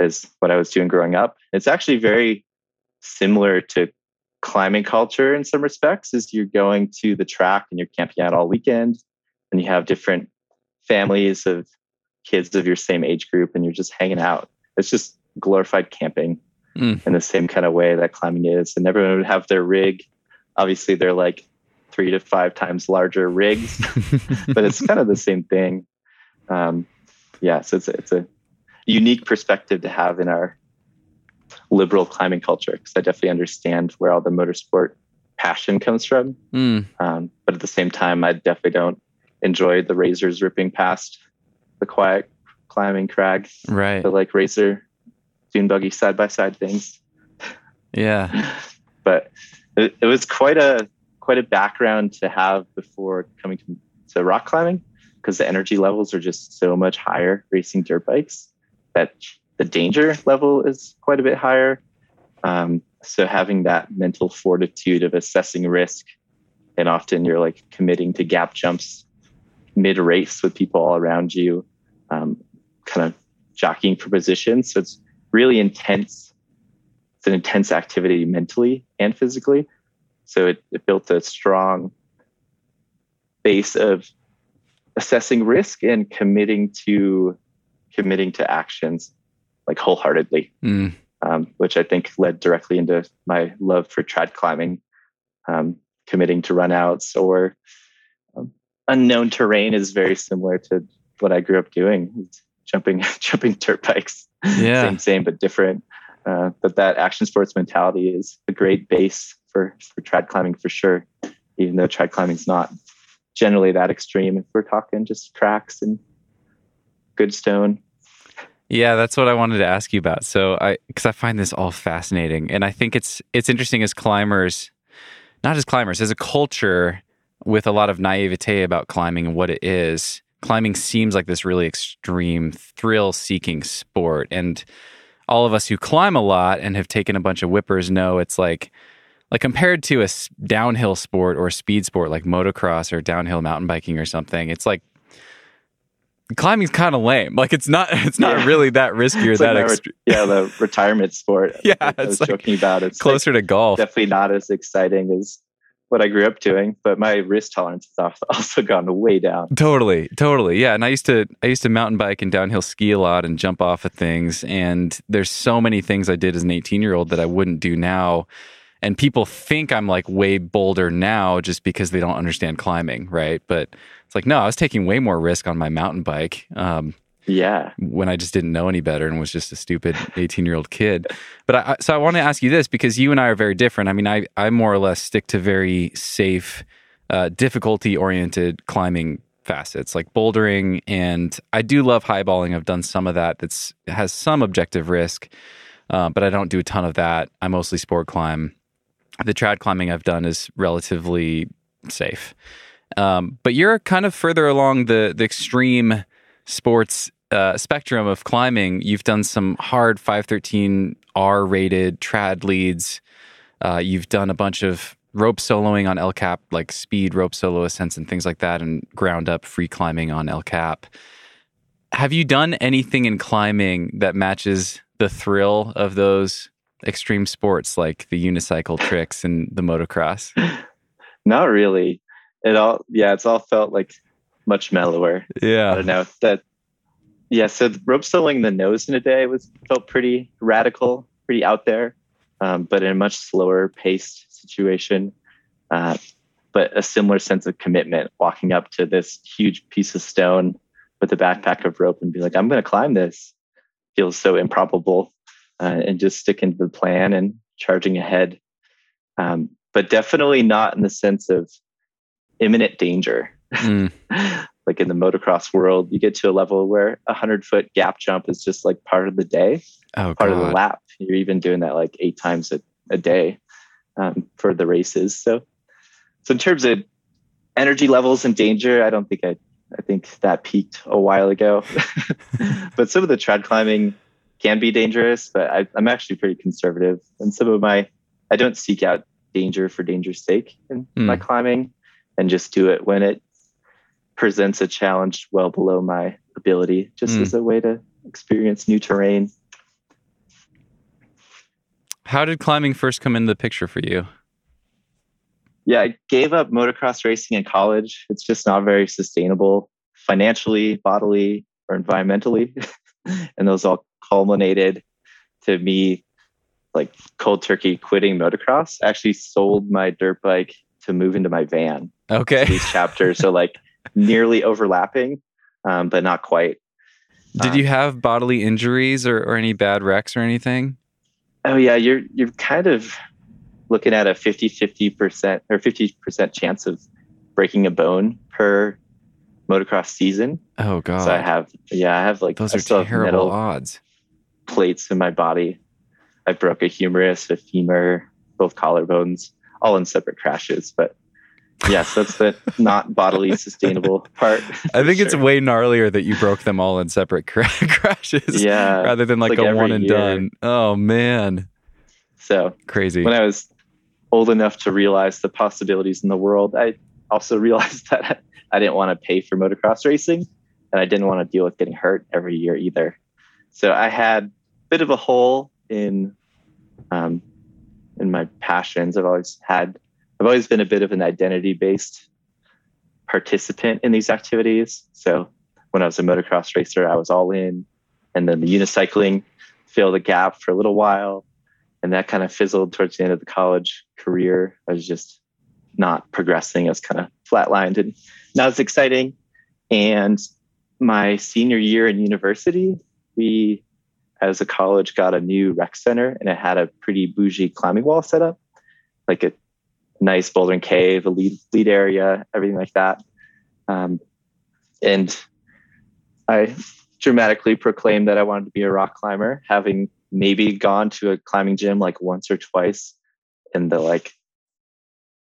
is what I was doing growing up. It's actually very similar to climbing culture in some respects. Is you're going to the track and you're camping out all weekend, and you have different families of kids of your same age group, and you're just hanging out. It's just glorified camping Mm. in the same kind of way that climbing is. And everyone would have their rig. Obviously, they're like three to five times larger rigs, but it's kind of the same thing. Um, yeah, so it's, it's a unique perspective to have in our liberal climbing culture because I definitely understand where all the motorsport passion comes from. Mm. Um, but at the same time, I definitely don't enjoy the razors ripping past the quiet climbing crag, Right. the like razor dune buggy side by side things. Yeah. but it, it was quite a quite a background to have before coming to, to rock climbing because the energy levels are just so much higher racing dirt bikes that the danger level is quite a bit higher. Um, so having that mental fortitude of assessing risk, and often you're like committing to gap jumps mid race with people all around you, um, kind of jockeying for position. So it's really intense. An intense activity mentally and physically. So it, it built a strong base of assessing risk and committing to committing to actions like wholeheartedly, mm. um, which I think led directly into my love for trad climbing, um, committing to runouts or um, unknown terrain is very similar to what I grew up doing, jumping jumping dirt bikes. Yeah, same same but different. Uh, but that action sports mentality is a great base for for trad climbing for sure. Even though trad climbing is not generally that extreme, if we're talking just tracks and good stone. Yeah, that's what I wanted to ask you about. So I because I find this all fascinating and I think it's it's interesting as climbers, not as climbers, as a culture with a lot of naivete about climbing and what it is. Climbing seems like this really extreme thrill-seeking sport and all of us who climb a lot and have taken a bunch of whippers know it's like like compared to a downhill sport or a speed sport like motocross or downhill mountain biking or something, it's like climbing's kind of lame. Like it's not it's not yeah. really that risky or that like. Re- yeah, the retirement sport. yeah, I was like joking about it's closer like to golf. Definitely not as exciting as what I grew up doing, but my risk tolerance has also gone way down. Totally, totally, yeah. And I used to I used to mountain bike and downhill ski a lot and jump off of things. And there's so many things I did as an 18 year old that I wouldn't do now and people think I'm like way bolder now just because they don't understand climbing, right? But it's like no, I was taking way more risk on my mountain bike. Um, yeah, when I just didn't know any better and was just a stupid 18 year old kid. But I, so I want to ask you this because you and I are very different. I mean, I I more or less stick to very safe, uh, difficulty oriented climbing facets like bouldering, and I do love highballing. I've done some of that. That's has some objective risk. Uh, but I don't do a ton of that. I mostly sport climb the trad climbing I've done is relatively safe. Um, but you're kind of further along the the extreme sports uh, spectrum of climbing. You've done some hard 513 R rated trad leads. Uh, you've done a bunch of rope soloing on El Cap, like speed rope solo ascents and things like that, and ground up free climbing on El Cap. Have you done anything in climbing that matches the thrill of those extreme sports like the unicycle tricks and the motocross? Not really. It all yeah, it's all felt like much mellower. Yeah. I don't know. That yeah, so rope soloing the nose in a day was felt pretty radical, pretty out there. Um, but in a much slower paced situation. Uh, but a similar sense of commitment, walking up to this huge piece of stone with a backpack of rope and be like, I'm going to climb this. Feels so improbable uh, and just sticking to the plan and charging ahead. Um, but definitely not in the sense of imminent danger. Mm. like in the motocross world, you get to a level where a hundred foot gap jump is just like part of the day, oh, part God. of the lap. You're even doing that like eight times a, a day um, for the races. So, so in terms of energy levels and danger, I don't think I, I think that peaked a while ago. but some of the trad climbing can be dangerous, but I, am actually pretty conservative. And some of my, I don't seek out danger for danger's sake in mm. my climbing and just do it when it presents a challenge well below my ability, just mm. as a way to experience new terrain. How did climbing first come into the picture for you? Yeah, I gave up motocross racing in college. It's just not very sustainable financially, bodily, or environmentally. and those all culminated to me like cold turkey quitting motocross. I actually sold my dirt bike to move into my van. Okay. These chapters so like nearly overlapping, um, but not quite. Did um, you have bodily injuries or, or any bad wrecks or anything? Oh yeah, you're you're kind of looking at a 50 50% or 50% chance of breaking a bone per motocross season. Oh god. So I have yeah, I have like those are terrible odds. Plates in my body. I broke a humerus, a femur, both collarbones, all in separate crashes. But yes, that's the not bodily sustainable part. I think sure. it's way gnarlier that you broke them all in separate cra- crashes. Yeah. Rather than like, like a one and year. done. Oh man. So crazy. When I was old enough to realize the possibilities in the world, I also realized that I didn't want to pay for motocross racing and I didn't want to deal with getting hurt every year either. So I had a bit of a hole in um, in my passions. I've always had I've always been a bit of an identity based participant in these activities. So when I was a motocross racer, I was all in, and then the unicycling filled the gap for a little while, and that kind of fizzled towards the end of the college career. I was just not progressing. I was kind of flatlined, and now it's exciting. And my senior year in university, we, as a college, got a new rec center, and it had a pretty bougie climbing wall set up, like a nice bouldering cave, a lead lead area, everything like that. Um, and I dramatically proclaimed that I wanted to be a rock climber, having maybe gone to a climbing gym like once or twice in the like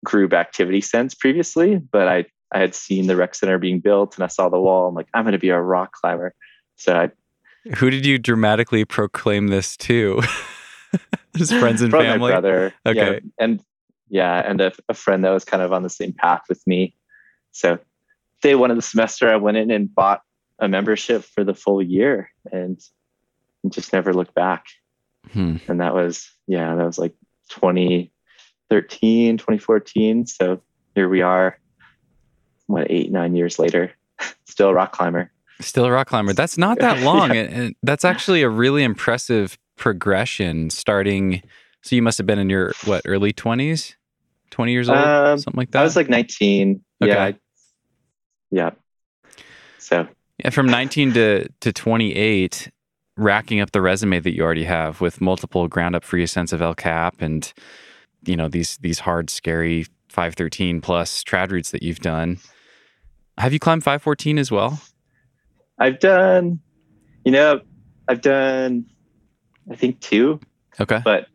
group activity sense previously, but I I had seen the rec center being built and I saw the wall. I'm like, I'm going to be a rock climber. So I. Who did you dramatically proclaim this to? Just friends and family. My brother. Okay. Yeah, and yeah, and a, a friend that was kind of on the same path with me. So day one of the semester, I went in and bought a membership for the full year and just never looked back. Hmm. And that was, yeah, that was like 2013, 2014. So here we are what eight nine years later, still a rock climber. Still a rock climber. That's not that long, yeah. and that's actually a really impressive progression. Starting, so you must have been in your what early twenties, twenty years old, um, something like that. I was like nineteen. Okay. Yeah, yeah. So yeah, from nineteen to to twenty eight, racking up the resume that you already have with multiple ground up free ascents of El Cap and you know these these hard, scary 513 plus trad routes that you've done. Have you climbed 514 as well? I've done, you know, I've done, I think two. Okay. But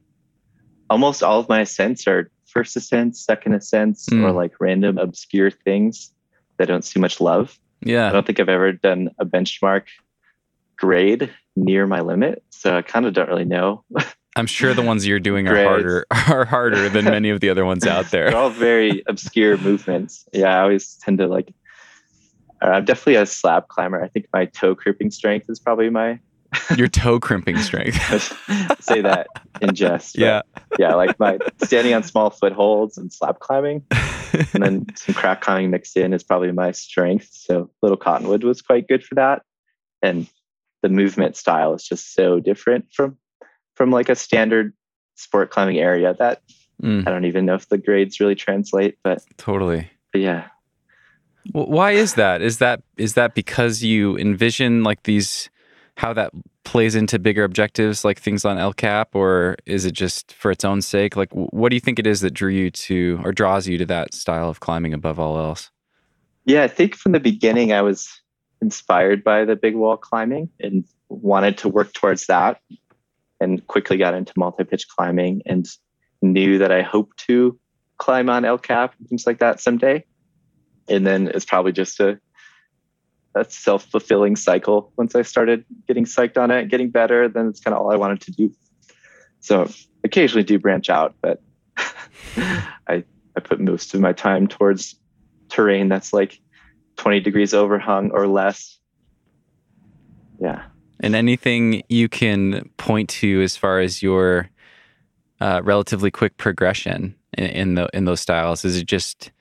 almost all of my ascents are first ascents, second ascents, mm. or like random obscure things that don't see much love. Yeah. I don't think I've ever done a benchmark grade near my limit. So I kind of don't really know I'm sure the ones you're doing are harder are harder than many of the other ones out there. They're all very obscure movements. Yeah, I always tend to like. Uh, I'm definitely a slab climber. I think my toe crimping strength is probably my. Your toe crimping strength. say that in jest. Yeah. Yeah, like my standing on small footholds and slab climbing, and then some crack climbing mixed in is probably my strength. So Little Cottonwood was quite good for that, and the movement style is just so different from from like a standard sport climbing area that mm. I don't even know if the grades really translate, but totally. But yeah. why is that? Is that is that because you envision like these how that plays into bigger objectives like things on El Cap or is it just for its own sake? Like what do you think it is that drew you to or draws you to that style of climbing above all else? Yeah, I think from the beginning I was inspired by the big wall climbing and wanted to work towards that and quickly got into multi-pitch climbing and knew that I hoped to climb on El Cap and things like that someday. And then it's probably just a a self-fulfilling cycle. Once I started getting psyched on it, getting better, then it's kind of all I wanted to do. So occasionally do branch out, but I I put most of my time towards terrain that's like 20 degrees overhung or less. Yeah. And anything you can point to as far as your uh, relatively quick progression in, in, the in those styles? Is it just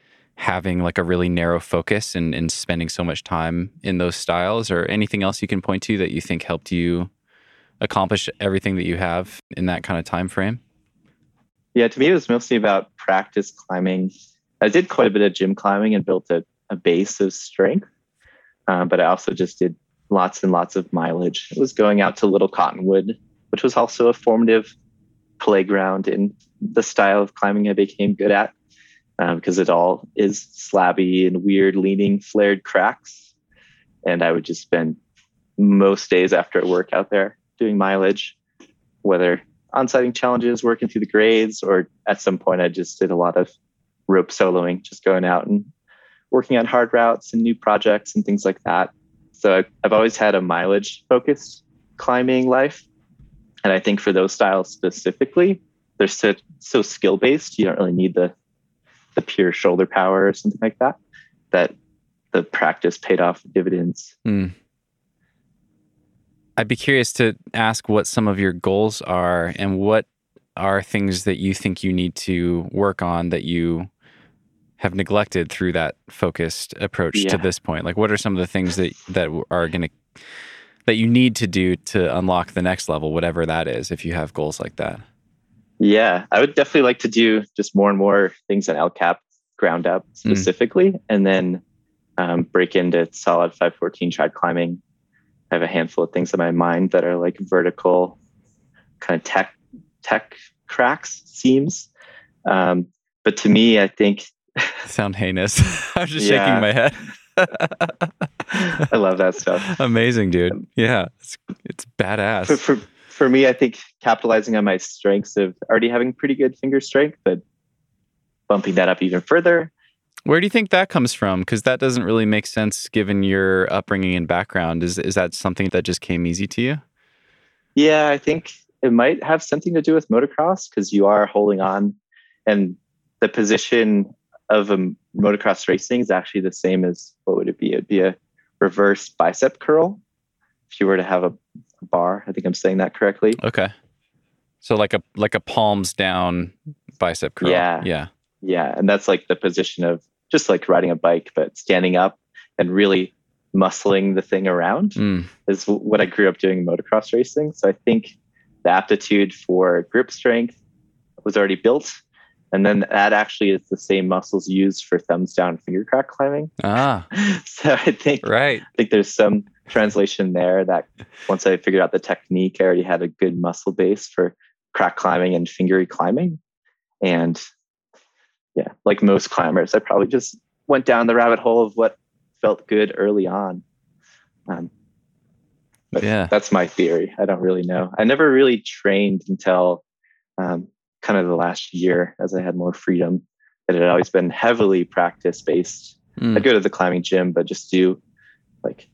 having like a really narrow focus and, and spending so much time in those styles, or anything else you can point to that you think helped you accomplish everything that you have in that kind of time frame? Yeah, to me, it was mostly about practice climbing. I did quite a bit of gym climbing and built a, a base of strength, um, but I also just did lots and lots of mileage. It was going out to Little Cottonwood, which was also a formative playground in the style of climbing I became good at um, because it all is slabby and weird, leaning, flared cracks. And I would just spend most days after work out there doing mileage, whether on-sighting challenges, working through the grades, or at some point I just did a lot of rope soloing, just going out and working on hard routes and new projects and things like that. So I've always had a mileage focused climbing life. And I think for those styles specifically, they're so, so skill based. You don't really need the, the pure shoulder power or something like that, that the practice paid off dividends. Mm. I'd be curious to ask what some of your goals are and what are things that you think you need to work on that you have neglected through that focused approach yeah. to this point? Like, what are some of the things that that are going to that you need to do to unlock the next level, whatever that is, if you have goals like that? Yeah, I would definitely like to do just more and more things on El Cap ground up hmm. specifically, mm. and then um, break into solid 514 trad climbing. I have a handful of things in my mind that are like vertical kind of tech tech cracks seams. Um, but to me, I think sound heinous. I'm just yeah. shaking my head. I love that stuff. Amazing, dude. Yeah, it's it's badass. For, for, for me, I think capitalizing on my strengths of already having pretty good finger strength, but bumping that up even further. Where do you think that comes from? Because that doesn't really make sense given your upbringing and background. Is is that something that just came easy to you? Yeah, I think it might have something to do with motocross because you are holding on, and the position of a motocross racing is actually the same as what would it be? It'd be a reverse bicep curl. If you were to have a bar, I think I'm saying that correctly. Okay. So like a like a palms down bicep curl. Yeah. Yeah. Yeah. And that's like the position of just like riding a bike, but standing up and really muscling the thing around mm. is what I grew up doing in motocross racing. So I think the aptitude for grip strength was already built and then that actually is the same muscles used for thumbs down finger crack climbing. Ah. so I think right. I think there's some translation there that once I figured out the technique, I already had a good muscle base for crack climbing and fingery climbing. And yeah, like most climbers, I probably just went down the rabbit hole of what felt good early on. Um, but yeah, that's my theory. I don't really know. I never really trained until um, kind of the last year as I had more freedom. It had always been heavily practice based. Mm. I'd go to the climbing gym, but just do like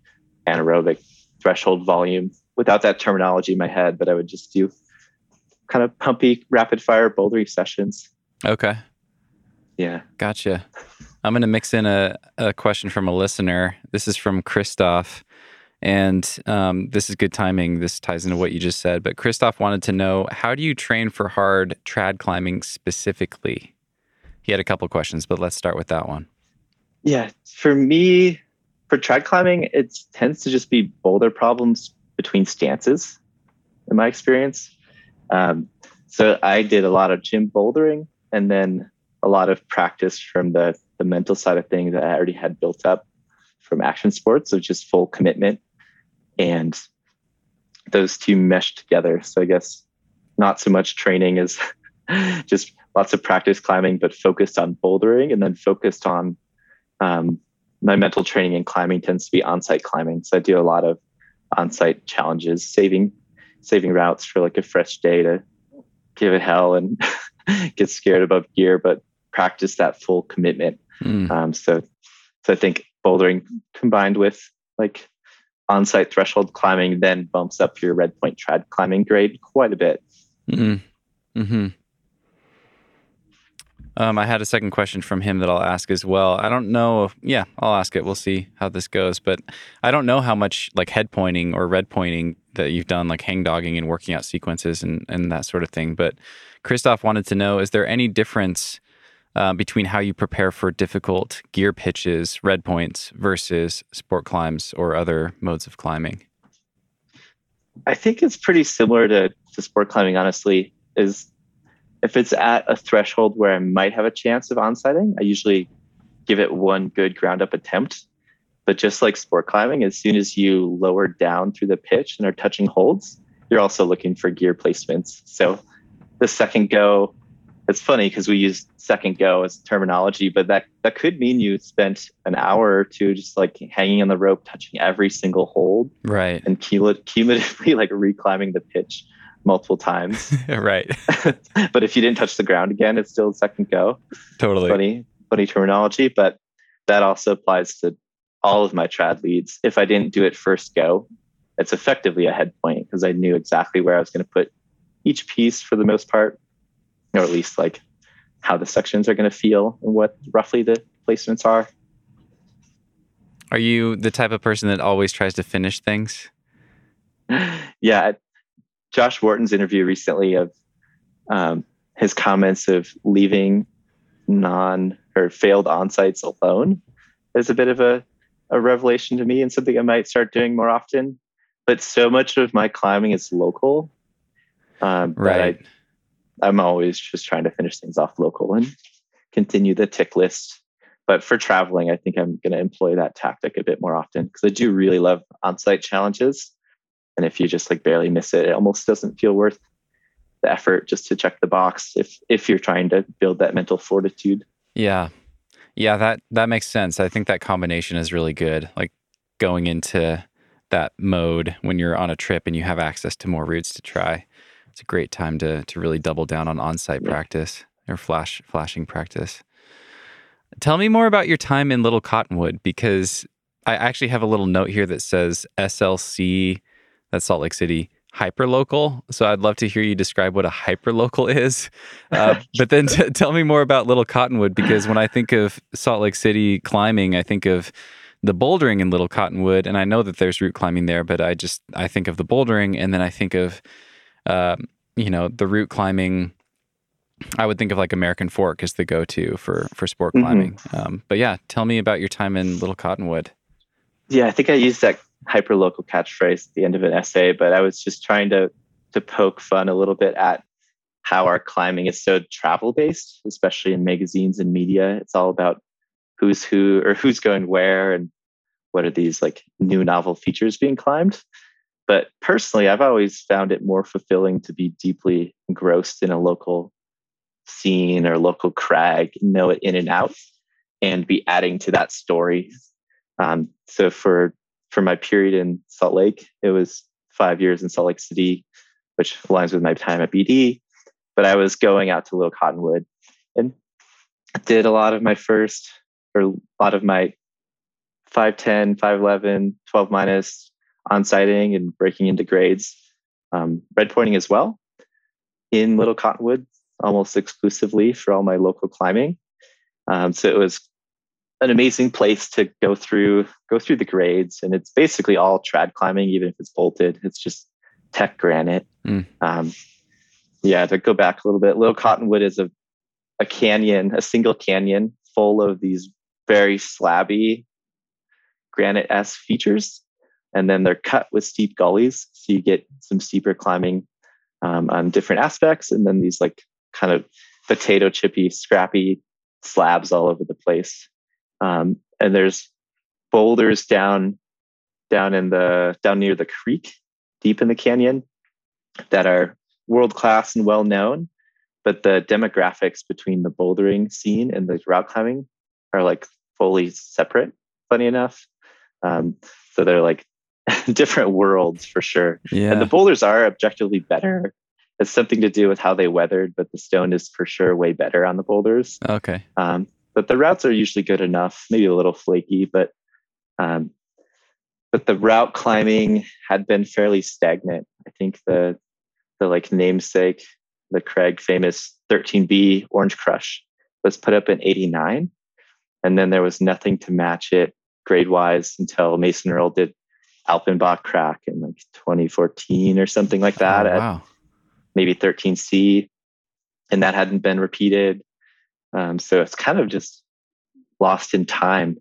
anaerobic threshold volume without that terminology in my head. But I would just do kind of pumpy, rapid fire bouldery sessions. Okay. Yeah. Gotcha. I'm going to mix in a, a question from a listener. This is from Christoph. And um, this is good timing. This ties into what you just said. But Christoph wanted to know how do you train for hard trad climbing specifically? He had a couple questions, but let's start with that one. Yeah, for me, for trad climbing, it tends to just be boulder problems between stances, in my experience. Um, so I did a lot of gym bouldering and then a lot of practice from the the mental side of things that I already had built up from action sports of just full commitment and those two mesh together. So I guess not so much training as just lots of practice climbing, but focused on bouldering and then focused on um, my mental training in climbing tends to be on-site climbing. So I do a lot of on-site challenges, saving saving routes for like a fresh day to give it hell and get scared above gear, but practice that full commitment. Mm. Um, so so I think bouldering combined with like on-site threshold climbing then bumps up your red point trad climbing grade quite a bit. Mm-hmm. Mm-hmm. Um, I had a second question from him that I'll ask as well. I don't know. If, yeah, I'll ask it. We'll see how this goes. But I don't know how much like head pointing or red pointing that you've done, like hang dogging and working out sequences and, and that sort of thing. But Christoph wanted to know: Is there any difference uh, between how you prepare for difficult gear pitches, red points, versus sport climbs or other modes of climbing? I think it's pretty similar to, to sport climbing, honestly. Is if it's at a threshold where I might have a chance of onsighting, I usually give it one good ground up attempt. But just like sport climbing, as soon as you lower down through the pitch and are touching holds, you're also looking for gear placements. So the second go it's funny because we use second go as terminology, but that that could mean you spent an hour or two just like hanging on the rope, touching every single hold, right, and cumulatively like reclimbing the pitch multiple times. right. but if you didn't touch the ground again, it's still a second go. Totally. Funny, funny terminology, but that also applies to all of my trad leads. If I didn't do it first go, it's effectively a head point because I knew exactly where I was going to put each piece for the most part, or at least like how the sections are going to feel and what roughly the placements are. Are you the type of person that always tries to finish things? yeah. Josh Wharton's interview recently of um, his comments of leaving non or failed on sites alone is a bit of a, a revelation to me and something I might start doing more often. But so much of my climbing is local. Um, right. I, I'm always just trying to finish things off local and continue the tick list but for traveling, I think I'm going to employ that tactic a bit more often because I do really love on-site challenges. And if you just like barely miss it, it almost doesn't feel worth the effort just to check the box if if you're trying to build that mental fortitude. Yeah. Yeah, that that makes sense. I think that combination is really good. Like going into that mode when you're on a trip and you have access to more routes to try. It's a great time to to really double down on on-site yeah. practice or flash flashing practice. Tell me more about your time in Little Cottonwood because I actually have a little note here that says SLC, that's Salt Lake City, hyperlocal. So I'd love to hear you describe what a hyperlocal is. Uh, but then t- tell me more about Little Cottonwood because when I think of Salt Lake City climbing, I think of the bouldering in Little Cottonwood, and I know that there's route climbing there, but I just I think of the bouldering, and then I think of, uh, you know, the route climbing I would think of like American Fork as the go-to for for sport mm-hmm. climbing. Mm-hmm. Um, but yeah, tell me about your time in Little Cottonwood. Yeah, I think I used that hyper local catchphrase at the end of an essay, but I was just trying to to poke fun a little bit at how our climbing is so travel based, especially in magazines and media. It's all about who's who or who's going where and what are these like new novel features being climbed. But personally, I've always found it more fulfilling to be deeply engrossed in a local scene or local crag, know it in and out, and be adding to that story. Um, so for for my period in Salt Lake, it was five years in Salt Lake City, which aligns with my time at BD. But I was going out to Little Cottonwood and did a lot of my first or a lot of my 510, 511, 12 minus on sighting and breaking into grades, um, red pointing as well in Little Cottonwood almost exclusively for all my local climbing. Um, so it was an amazing place to go through go through the grades, and it's basically all trad climbing, even if it's bolted. It's just tech granite. Mm. Um, yeah, to go back a little bit, Little Cottonwood is a a canyon, a single canyon full of these very slabby granite s features, and then they're cut with steep gullies, so you get some steeper climbing um, on different aspects, and then these like kind of potato chippy, scrappy slabs all over the place. Um, and there's boulders down down in the down near the creek, deep in the canyon, that are world class and well known. But the demographics between the bouldering scene and the route climbing are like fully separate. Funny enough, um, so they're like different worlds for sure. Yeah. And the boulders are objectively better it's something to do with how they weathered, but the stone is for sure way better on the boulders. Okay. Um, but the routes are usually good enough, maybe a little flaky, but um, but the route climbing had been fairly stagnant. I think the the like namesake, the Craig famous 13B Orange Crush was put up in 89. And then there was nothing to match it grade wise until Mason Earle did Alpenbach crack in like 2014 or something like that oh, wow maybe 13C, and that hadn't been repeated. Um, so it's kind of just lost in time.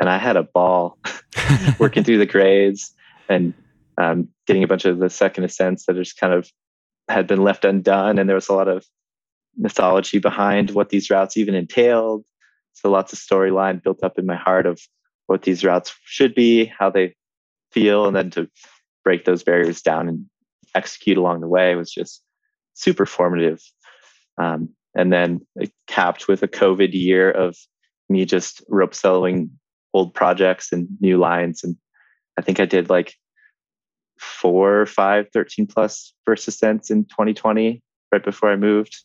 And I had a ball working through the grades and um, getting a bunch of the second ascents that just kind of had been left undone. And there was a lot of mythology behind what these routes even entailed. So lots of storyline built up in my heart of what these routes should be, how they feel, and then to break those barriers down and execute along the way was just super formative. Um, and then it capped with a COVID year of me just rope soloing old projects and new lines. And I think I did like four, five, 13 plus first ascents in 2020, right before I moved.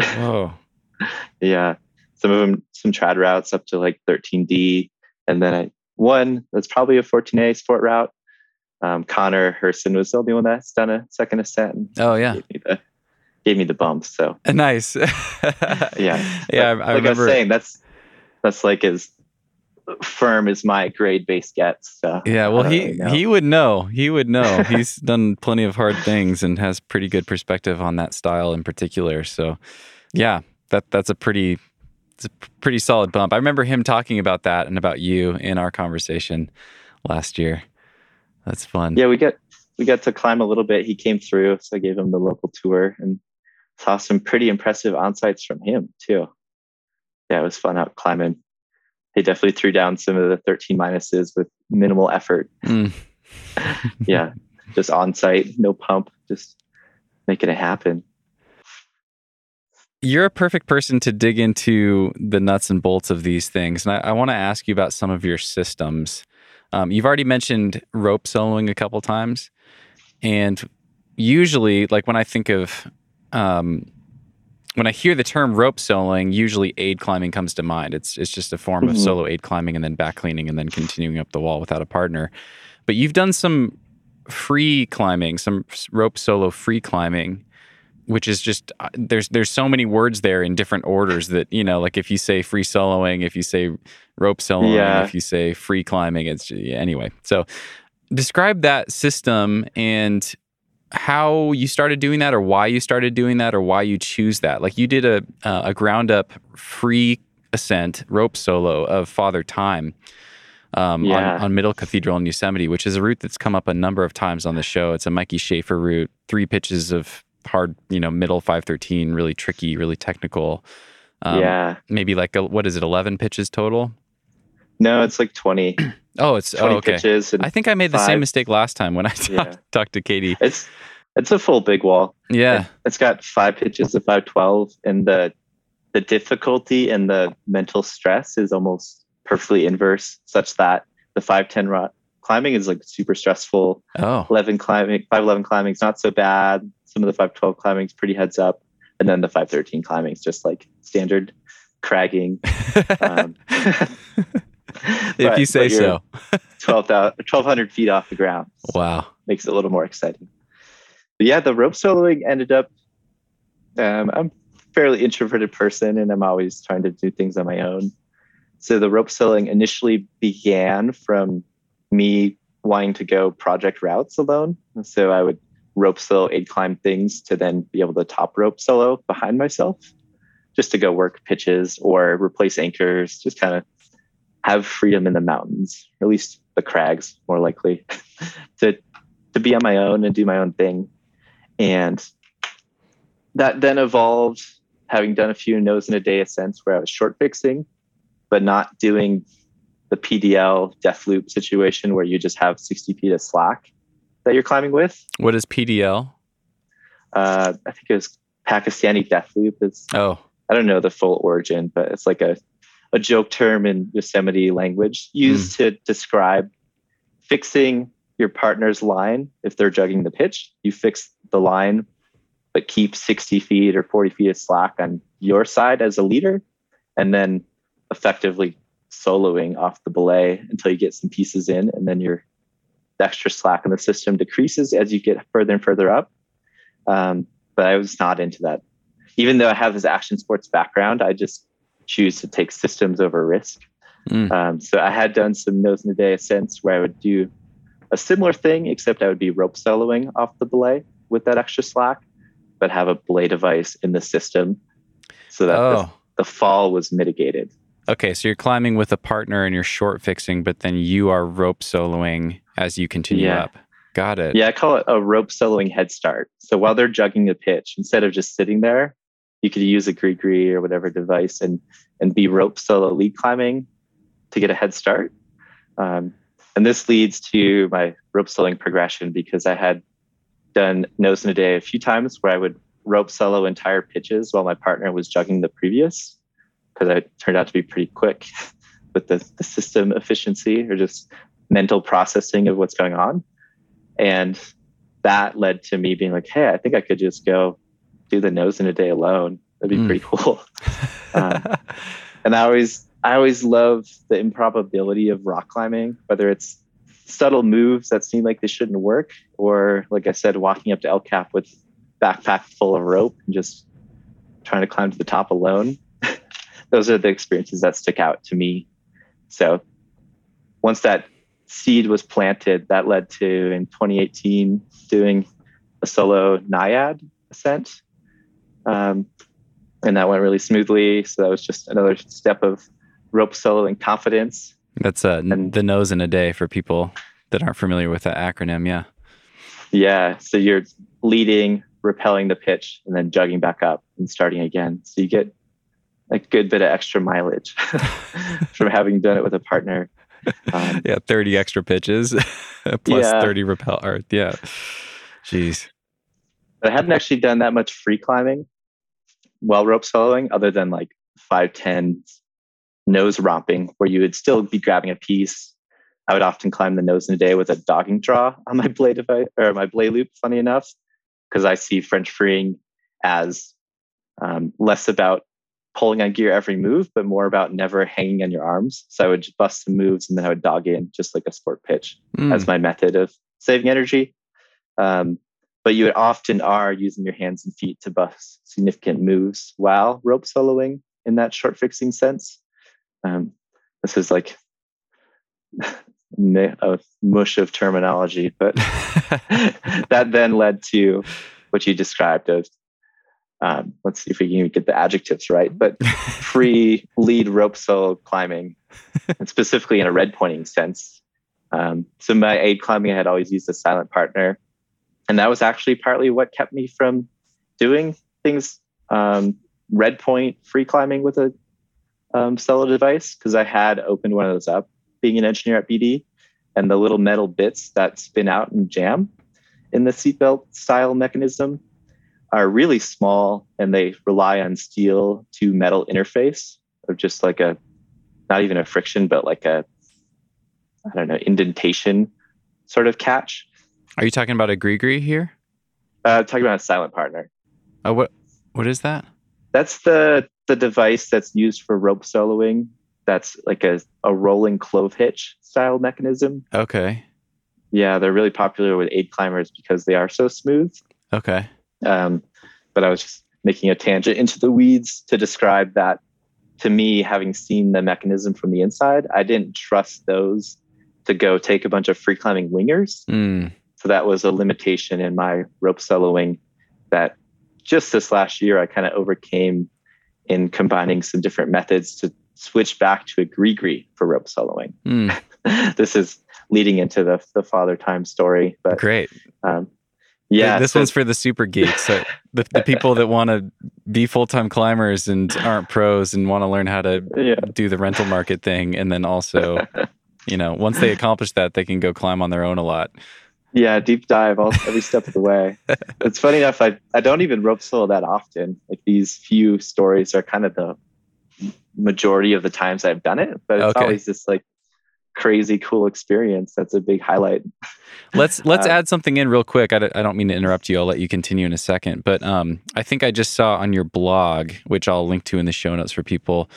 Oh, yeah. Some of them, some trad routes up to like 13D. And then I, one that's probably a 14A sport route. Um, Connor Herson was the only one that's done a second ascent. Oh yeah. Gave me the, gave me the bump. So Nice. yeah. Yeah, But I, I like I was saying, that's, that's like as firm as my grade base gets. So yeah, well, he really he would know. He would know. He's done plenty of hard things and has pretty good perspective on that style in particular. So, yeah, that that's a pretty it's a pretty solid bump. I remember him talking about that and about you in our conversation last year. That's fun. yeah, we get we got to climb a little bit. He came through, so I gave him the local tour and saw some pretty impressive onsites from him too. Yeah, it was fun out climbing. He definitely threw down some of the 13 minuses with minimal effort. Mm. Yeah, just on site, no pump, just making it happen. You're a perfect person to dig into the nuts and bolts of these things. And I, I want to ask you about some of your systems. Um, you've already mentioned rope soloing a couple times. And usually, like when I think of, um, when I hear the term rope soloing, usually aid climbing comes to mind. It's, it's just a form of Mhm. solo aid climbing and then back cleaning and then continuing up the wall without a partner. But you've done some free climbing, some rope solo free climbing which is just uh, there's there's so many words there in different orders that you know like if you say free soloing if you say rope soloing Yeah. if you say free climbing it's yeah, anyway so describe that system and how you started doing that or why you started doing that or why you choose that like you did a uh, a ground up free ascent rope solo of father time um, Yeah. on, on Middle Cathedral in Yosemite, which is a route that's come up a number of times on the show. It's a Mikey Schaefer route, three pitches of hard, you know, middle 513, really tricky, really technical. Um, yeah, Maybe like, a, what is it, 11 pitches total? no, it's like 20, Oh, it's, 20 oh, okay. pitches. I think I made the same mistake last time when I talked, Yeah. talked to Katie. it's it's a full big wall. Yeah. It's got five pitches of 512 and the the difficulty and the mental stress is almost perfectly inverse such that the 510 rock climbing is like super stressful. Oh, 11 climbing, 511 climbing is not so bad. Some of the 512 climbing is pretty heads up. And then the 513 climbing is just like standard cragging. Um, if but- you say so. 12,000 1,200 feet off the ground. Wow. makes it a little more exciting. But yeah, the rope soloing ended up. Um, I'm a fairly introverted person, and I'm always trying to do things on my own. So the rope soloing initially began from me wanting to go project routes alone. So I would rope solo aid climb things to then be able to top rope solo behind myself, just to go work pitches or replace anchors, just kind of have freedom in the mountains, or at least the crags, more likely, to to be on my own and do my own thing. And that then evolved, having done a few nose in a day ascents where I was short fixing, but not doing the PDL death loop situation where you just have 60 feet of slack that you're climbing with. What is PDL? Uh, I think it was Pakistani death loop. It's Oh, I don't know the full origin, but it's like a, a joke term in Yosemite language used to describe fixing your partner's line if they're jugging the pitch. You fix the line, but keep 60 feet or 40 feet of slack on your side as a leader, and then effectively soloing off the belay until you get some pieces in, and then your the extra slack in the system decreases as you get further and further up. Um, but I was not into that even though I have this action sports background, I just choose to take systems over risk. Mm. Um, so I had done some nose in the day ascents where I would do a similar thing, except I would be rope soloing off the belay with that extra slack, but have a belay device in the system so that the, oh. the fall was mitigated. Okay, so you're climbing with a partner and you're short fixing, but then you are rope soloing as you continue Yeah. up. Got it. Yeah, I call it a rope soloing head start. So while they're jugging the pitch, instead of just sitting there, you could use a gree or whatever device and and be rope solo lead climbing to get a head start. Um, and this leads to my rope soloing progression because I had done nose in a day a few times where I would rope solo entire pitches while my partner was jugging the previous because I turned out to be pretty quick with the, the system efficiency or just mental processing of what's going on. And that led to me being like, hey, I think I could just go do the nose in a day alone. That'd be Mm. pretty cool. Um, and I always I always love the improbability of rock climbing, whether it's subtle moves that seem like they shouldn't work, or like I said, walking up to El Cap with backpack full of rope and just trying to climb to the top alone. Those are the experiences that stick out to me. So once that seed was planted, that led to in 2018 doing a solo NIAD ascent. Um, and that went really smoothly. So that was just another step of rope solo and confidence. That's uh, And- the nose in a day for people that aren't familiar with that acronym. Yeah. Yeah. So you're leading, repelling the pitch, and then jugging back up and starting again. So you get a good bit of extra mileage from having done it with a partner. Um, Yeah. 30 extra pitches plus Yeah. 30 repel. Or, yeah. Jeez. but I hadn't actually done that much free climbing while rope soloing, other than like five ten nose romping, where you would still be grabbing a piece. I would often climb the nose in a day with a dogging draw on my belay device or my belay loop. Funny enough, because I see French freeing as um, less about pulling on gear every move, but more about never hanging on your arms. So I would just bust some moves and then I would dog in just like a sport pitch Mm. as my method of saving energy. Um, but you would often are using your hands and feet to bust significant moves while rope soloing in that short fixing sense. Um, this is like a mush of terminology, but that then led to what you described of um, let's see if we can get the adjectives right, but free lead rope solo climbing, and specifically in a red pointing sense. Um, so my aid climbing, I had always used a silent partner, and that was actually partly what kept me from doing things um, red point free climbing with a um, solo device because I had opened one of those up, being an engineer at BD, and the little metal bits that spin out and jam in the seatbelt style mechanism are really small and they rely on steel to metal interface of just like a not even a friction but like a i don't know indentation sort of catch Are you talking about a Grigri here? uh talking about a silent partner Oh, what what is that? that's the the device that's used for rope soloing that's like a, a rolling clove hitch style mechanism Okay. yeah they're really popular with aid climbers because they are so smooth Okay. Um, but I was just making a tangent into the weeds to describe that to me, having seen the mechanism from the inside, I didn't trust those to go take a bunch of free climbing wingers. Mm. So that was a limitation in my rope soloing that just this last year I kind of overcame in combining some different methods to switch back to a gree for rope soloing. Mm. this is leading into the, the father time story, but Great. um, yeah, This so- one's for the super geeks. So the, the people that want to be full time climbers and aren't pros and want to learn how to yeah. do the rental market thing. And then also, you know, once they accomplish that, they can go climb on their own a lot. Yeah, deep dive all every step of the way. It's funny enough, I, I don't even rope solo that often. Like these few stories are kind of the majority of the times I've done it, but it's Okay. always just like crazy cool experience. That's a big highlight. Let's let's Uh, add something in real quick. I don't, I don't mean to interrupt you. I'll let you continue in a second. But um, I think I just saw on your blog, which I'll link to in the show notes for people.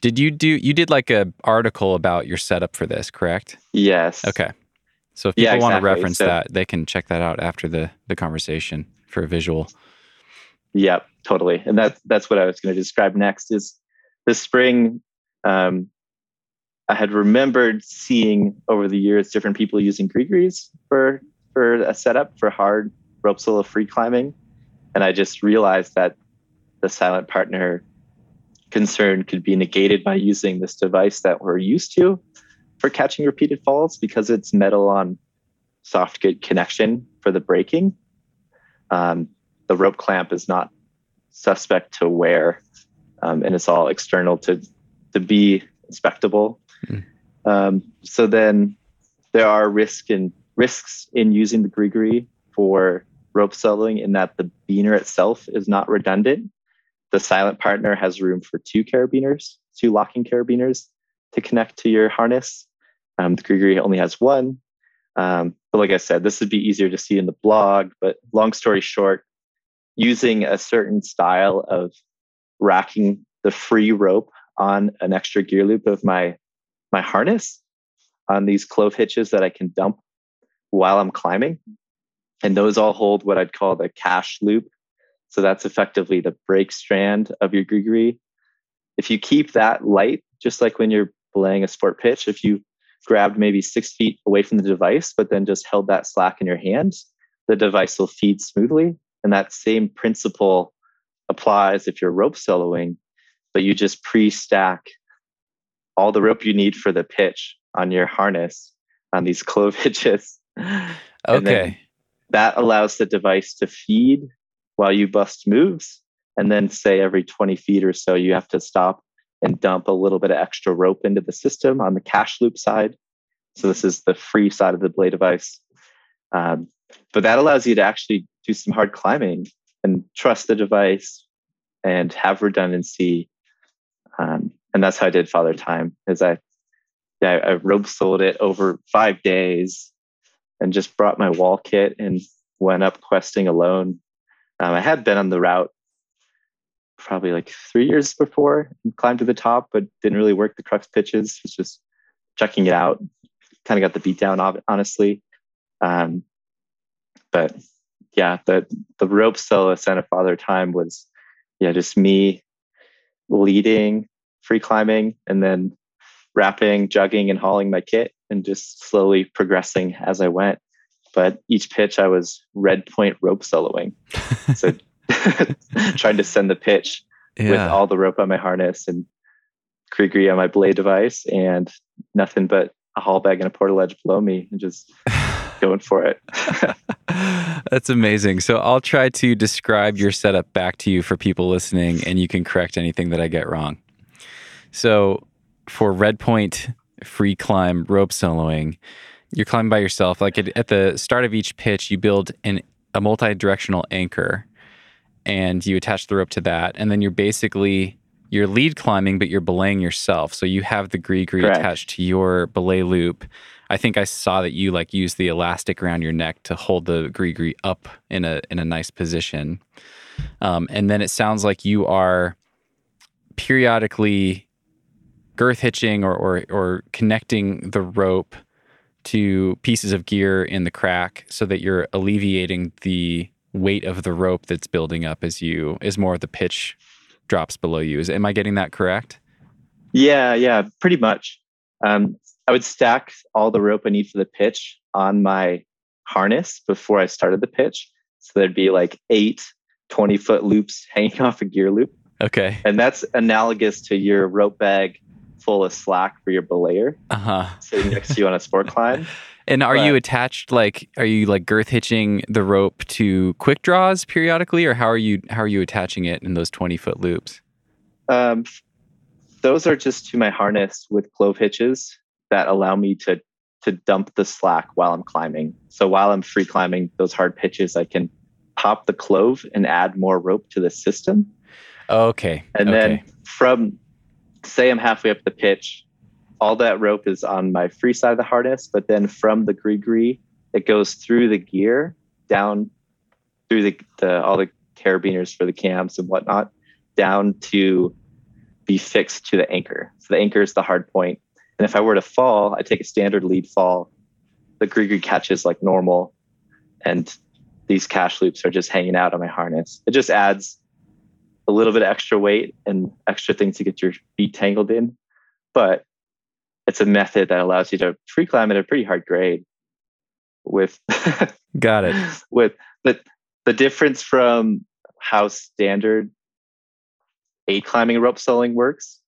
Did you do you did like a article about your setup for this, correct? Yes. Okay. So if people Yeah, want to reference So- that, they can check that out after the the conversation for a visual. Yep, totally. And that's that's what I was going to describe next is this spring um, I had remembered seeing over the years different people using Grigris for for a setup for hard rope solo free climbing. And I just realized that the silent partner concern could be negated by using this device that we're used to for catching repeated falls because it's metal on soft good connection for the braking. Um, the rope clamp is not suspect to wear, um, and it's all external to to be inspectable. Mm. Um, so then there are risk and risks in using the Grigri for rope soloing in that the beaner itself is not redundant. The silent partner has room for two carabiners, two locking carabiners to connect to your harness. Um, the Grigri only has one, Um, but like I said, this would be easier to see in the blog. But long story short, using a certain style of racking the free rope on an extra gear loop of my my harness on these clove hitches that I can dump while I'm climbing. And those all hold what I'd call the cache loop. So that's effectively the brake strand of your gree If you keep that light, just like when you're belaying a sport pitch, if you grabbed maybe six feet away from the device, but then just held that slack in your hands, the device will feed smoothly. And that same principle applies if you're rope soloing, but you just pre stack all the rope you need for the pitch on your harness on these clove hitches. Okay. That allows the device to feed while you bust moves. And then, say, every 20 feet or so, you have to stop and dump a little bit of extra rope into the system on the cache loop side. So, this is the free side of the belay device. Um, but that allows you to actually do some hard climbing and trust the device and have redundancy. Um, and that's how I did Father Time. Is I, yeah, I rope soled it over five days, and just brought my wall kit and went up questing alone. Um, I had been on the route probably like three years before and climbed to the top, but didn't really work the crux pitches. Was just checking it out. Kind of got the beat down, honestly. Um, but yeah, the the rope solo Santa Father time was yeah, just me leading free climbing and then wrapping, jugging, and hauling my kit and just slowly progressing as I went. But each pitch I was red point rope soloing. so trying to send the pitch yeah. with all the rope on my harness and gree on my belay device and nothing but a haul bag and a portaledge below me and just going for it. That's amazing. So I'll try to describe your setup back to you for people listening, and you can correct anything that I get wrong. So for Red Point free climb rope soloing, you're climbing by yourself. Like at, at the start of each pitch, you build an, a multi directional anchor and you attach the rope to that. And then you're basically you're lead climbing, but you're belaying yourself. So you have the Grigri attached to your belay loop. I think I saw that you like use the elastic around your neck to hold the Grigri up in a in a nice position. Um, and then it sounds like you are periodically girth hitching or, or or connecting the rope to pieces of gear in the crack so that you're alleviating the weight of the rope that's building up as you as more of the pitch drops below you. Is am I getting that correct? Yeah, yeah, pretty much. Um, I would stack all the rope I need for the pitch on my harness before I started the pitch. So there'd be like eight 20 foot loops hanging off a gear loop. Okay. And that's analogous to your rope bag full of slack for your belayer uh-huh. sitting next to you on a sport climb. And are but, you attached like are you like girth hitching the rope to quick draws periodically or how are you how are you attaching it in those 20 foot loops? Um, those are just to my harness with clove hitches that allow me to to dump the slack while I'm climbing. So while I'm free climbing those hard pitches, I can pop the clove and add more rope to the system. Okay. And okay. then from say I'm halfway up the pitch, all that rope is on my free side of the harness, but then from the gree it goes through the gear down through the, the all the carabiners for the cams and whatnot down to be fixed to the anchor. So the anchor is the hard point. And if I were to fall, I take a standard lead fall. The gree catches like normal, and these cash loops are just hanging out on my harness. It just adds a little bit of extra weight and extra things to get your feet tangled in. But it's a method that allows you to free climb at a pretty hard grade with got it with but the difference from how standard aid climbing rope soloing works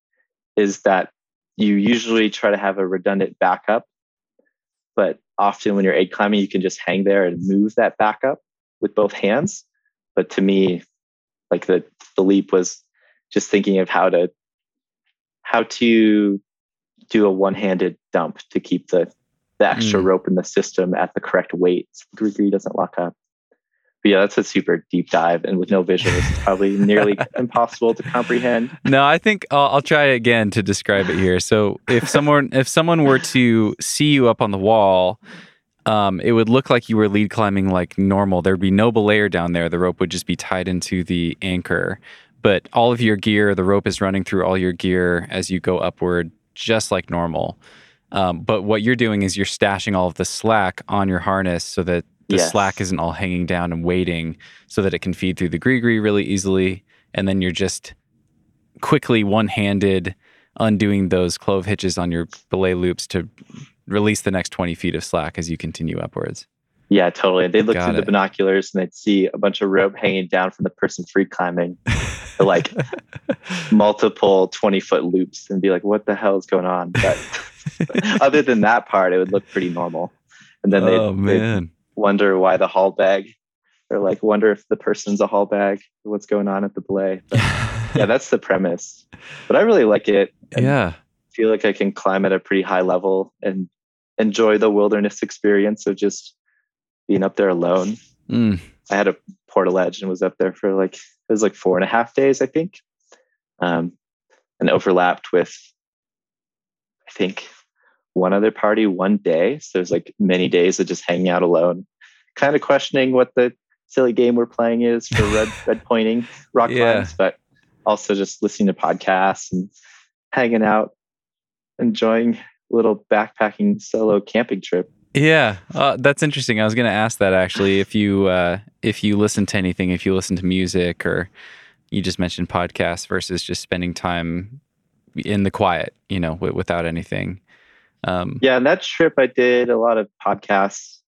is that you usually try to have a redundant backup but often when you're aid climbing you can just hang there and move that backup with both hands but to me like the the leap was just thinking of how to how to do a one-handed dump to keep the the extra mm. rope in the system at the correct weight so the gree doesn't lock up. But yeah, that's a super deep dive, and with no visuals, it's probably nearly impossible to comprehend. No, I think I'll, I'll, try again to describe it here. So, if someone if someone were to see you up on the wall, um, it would look like you were lead climbing like normal. There'd be no belayer down there. The rope would just be tied into the anchor. But all of your gear, the rope is running through all your gear as you go upward, just like normal. Um, but what you're doing is you're stashing all of the slack on your harness so that the Yes. slack isn't all hanging down and waiting so that it can feed through the gree really easily. And then you're just quickly one handed undoing those clove hitches on your belay loops to release the next 20 feet of slack as you continue upwards. Yeah, totally. They'd look Got through the binoculars and they'd see a bunch of rope hanging down from the person free climbing, like multiple 20 foot loops, and be like, what the hell is going on? But other than that part, it would look pretty normal. And then they'd, oh, they'd wonder why the haul bag, or like wonder if the person's a haul bag, what's going on at the belay. But yeah, that's the premise. But I really like it. and yeah. Feel like I can climb at a pretty high level and enjoy the wilderness experience of just being up there alone. Mm. I had a portaledge and was up there for like it was like four and a half days, I think, um, and overlapped with I think one other party one day. So there's like many days of just hanging out alone, kind of questioning what the silly game we're playing is for red red pointing rock Yeah. climbs, but also just listening to podcasts and hanging out, enjoying a little backpacking solo camping trip. Yeah, uh, that's interesting. I was going to ask that actually. If you uh, if you listen to anything, if you listen to music, or you just mentioned podcasts versus just spending time in the quiet, you know, w- without anything. Um, Yeah, and that trip I did a lot of podcasts.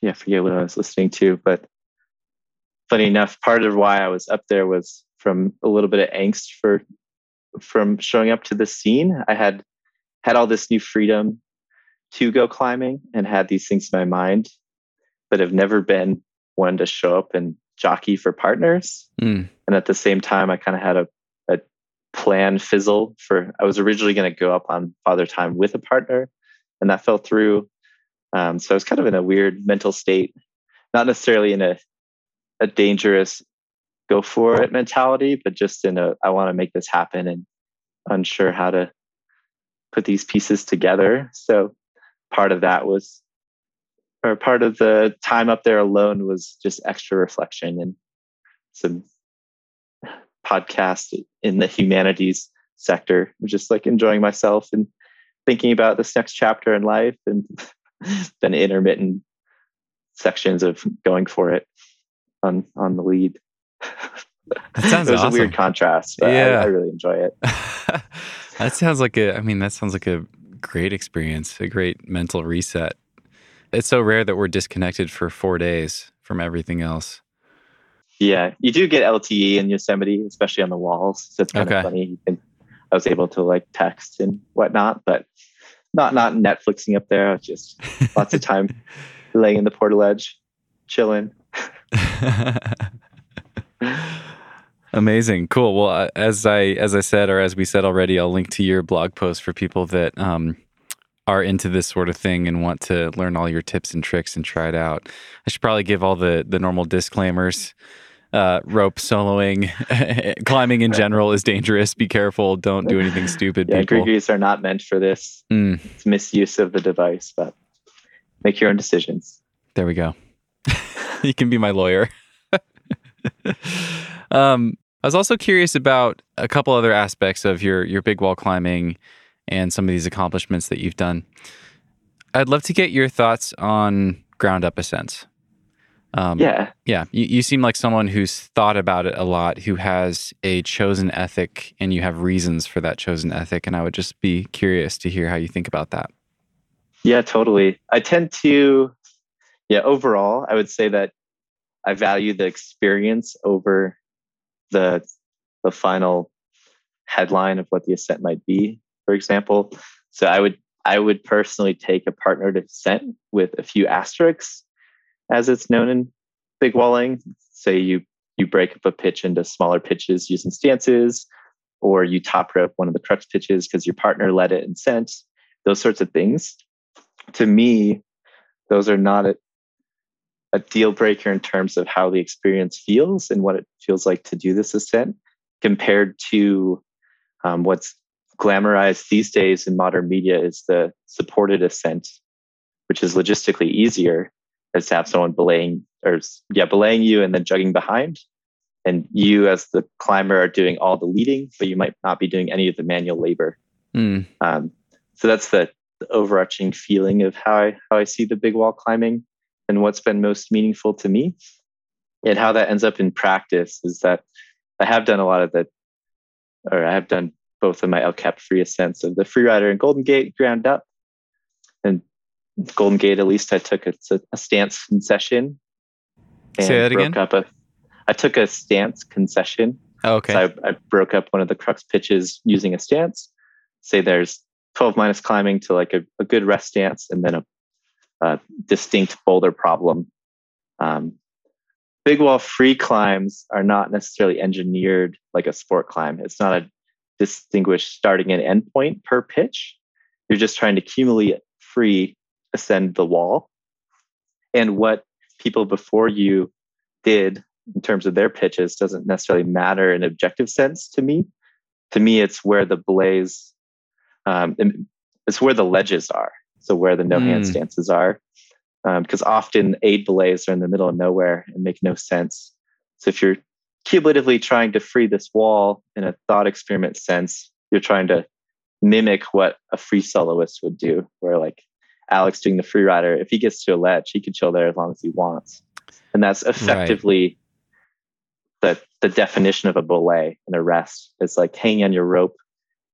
Yeah, I forget what I was listening to, but funny enough, part of why I was up there was from a little bit of angst for from showing up to the scene. I had had all this new freedom to go climbing and had these things in my mind, but have never been one to show up and jockey for partners. mm, And at the same time, I kind of had a, a plan fizzle for, I was originally going to go up on Father Time with a partner, and that fell through. Um, so I was kind of in a weird mental state, not necessarily in a, a dangerous go for it mentality, but just in a, I want to make this happen and unsure how to put these pieces together. So part of that was, or part of the time up there alone was just extra reflection and some podcast in the humanities sector, just like enjoying myself and thinking about this next chapter in life and then intermittent sections of going for it on on the lead. That sounds it was awesome. a weird contrast, but Yeah. I, I really enjoy it. that sounds like a. I mean, that sounds like a great experience, a great mental reset. It's so rare that we're disconnected for four days from everything else. Yeah, you do get LTE in Yosemite, especially on the walls. So it's kind Okay. of funny. Can, I was able to like text and whatnot, but not not Netflixing up there. Just lots of time laying in the portaledge, chilling. Amazing, cool. Well, uh, as I as I said, or as we said already, I'll link to your blog post for people that um, are into this sort of thing and want to learn all your tips and tricks and try it out. I should probably give all the the normal disclaimers. Uh, rope soloing, climbing in general is dangerous. Be careful. Don't do anything stupid. Yeah, people. Are not meant for this. Mm, It's misuse of the device, but make your own decisions. there we go. you can be my lawyer. um, I was also curious about a couple other aspects of your your big wall climbing and some of these accomplishments that you've done. I'd love to get your thoughts on ground up ascents. Um, Yeah, yeah, you, you seem like someone who's thought about it a lot, who has a chosen ethic, and you have reasons for that chosen ethic. And I would just be curious to hear how you think about that. yeah, totally. I tend to, yeah, overall, I would say that I value the experience over the the final headline of what the ascent might be. For example, so I would I would personally take a partnered ascent with a few asterisks, as it's known in big walling. Say you you break up a pitch into smaller pitches using stances, or you top rope one of the crux pitches because your partner led it and sent. Those sorts of things. To me, those are not a, deal breaker in terms of how the experience feels and what it feels like to do this ascent compared to um, what's glamorized these days in modern media is the supported ascent which is logistically easier, as to have someone belaying or yeah, belaying you and then jugging behind. And you as the climber are doing all the leading, but you might not be doing any of the manual labor. Mm. Um, so that's the, the overarching feeling of how I how I see the big wall climbing and what's been most meaningful to me. And how that ends up in practice is that I have done a lot of the, or I have done both of my El Cap free ascents of the Freerider and Golden Gate ground up. And Golden Gate, at least I took a, a stance concession. And Say that again. Up a, I took a stance concession. Oh, okay. So I, I broke up one of the crux pitches using a stance. Say there's 12 minus climbing to like a, a good rest stance and then a, a distinct boulder problem. Um, big wall free climbs are not necessarily engineered like a sport climb. It's not a distinguished starting and end point per pitch. You're just trying to cumulatively free ascend the wall. And what people before you did in terms of their pitches doesn't necessarily matter in objective sense to me. To me, it's where the blaze, um, it's where the ledges are. So where the no mm. hand stances are, because um, often aid belays are in the middle of nowhere and make no sense. So if you're cumulatively trying to free this wall in a thought experiment sense, you're trying to mimic what a free soloist would do, where like Alex doing the Freerider, if he gets to a ledge, he can chill there as long as he wants. And that's effectively right. the the definition of a belay and a rest. It's like hanging on your rope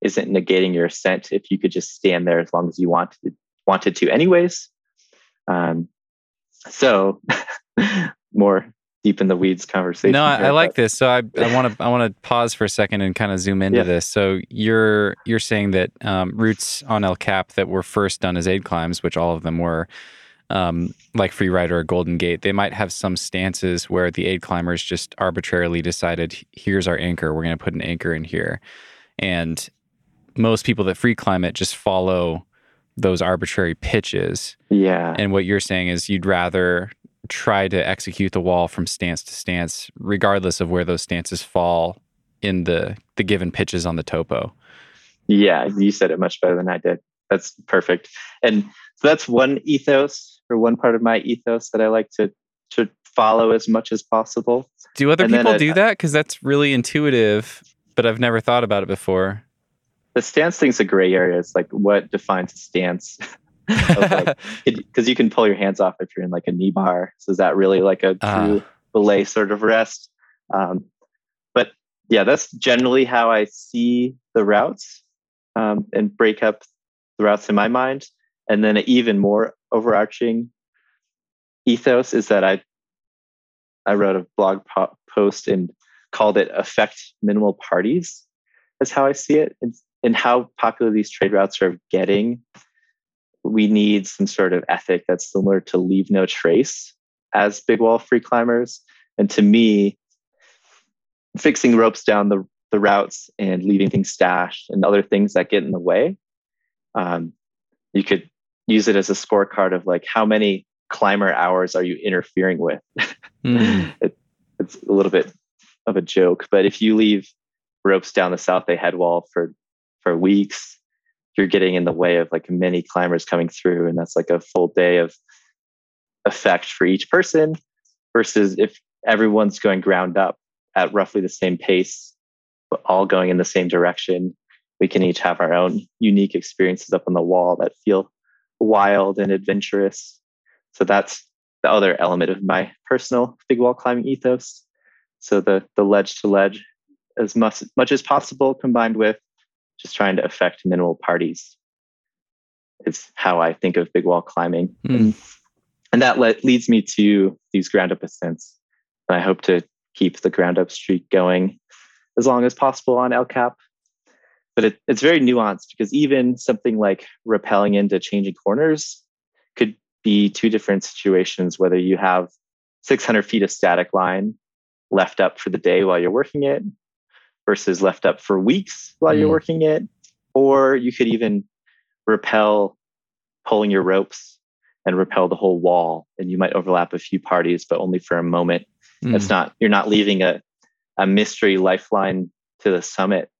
isn't negating your ascent if you could just stand there as long as you wanted to, wanted to anyways. Um, so more deep in the weeds conversation. No, I, I like this. So I want to I want to pause for a second and kind of zoom into yeah. this. So you're you're saying that um, routes on El Cap that were first done as aid climbs, which all of them were, um, like Freerider or Golden Gate, they might have some stances where the aid climbers just arbitrarily decided, here's our anchor. We're going to put an anchor in here, and most people that free climb it just follow those arbitrary pitches. Yeah. And what you're saying is you'd rather try to execute the wall from stance to stance, regardless of where those stances fall in the the given pitches on the topo. Yeah, you said it much better than I did. That's perfect. And so that's one ethos or one part of my ethos that I like to to follow as much as possible. Do other and people do that? Because that's really intuitive, but I've never thought about it before. The stance thing's a gray area. It's like what defines a stance. because like, you can pull your hands off if you're in like a knee bar. So is that really like a ah. true uh. belay sort of rest? Um, but yeah, that's generally how I see the routes um, and break up the routes in my mind. And then an even more overarching ethos is that I I wrote a blog po- post and called it "Affect Minimal Parties." That's how I see it, and, and how popular these trade routes are getting we need some sort of ethic that's similar to leave no trace as big wall free climbers. And to me, fixing ropes down the, the routes and leaving things stashed and other things that get in the way, um, you could use it as a scorecard of like how many climber hours are you interfering with. Mm. it, it's a little bit of a joke, but if you leave ropes down the Salathé head wall for for weeks you're getting in the way of like many climbers coming through and that's like a full day of effect for each person versus if everyone's going ground up at roughly the same pace but all going in the same direction we can each have our own unique experiences up on the wall that feel wild and adventurous. So that's the other element of my personal big wall climbing ethos. So the the ledge to ledge as much much as possible combined with just trying to affect minimal parties is how I think of big wall climbing. Mm. And that le- leads me to these ground up ascents. And I hope to keep the ground up streak going as long as possible on El Cap. But it, it's very nuanced because even something like rappelling into changing corners could be two different situations, whether you have 600 feet of static line left up for the day while you're working it, versus left up for weeks while mm. you're working it. Or you could even rappel pulling your ropes and rappel the whole wall. And you might overlap a few parties, but only for a moment. Mm. It's not, you're not leaving a, a mystery lifeline to the summit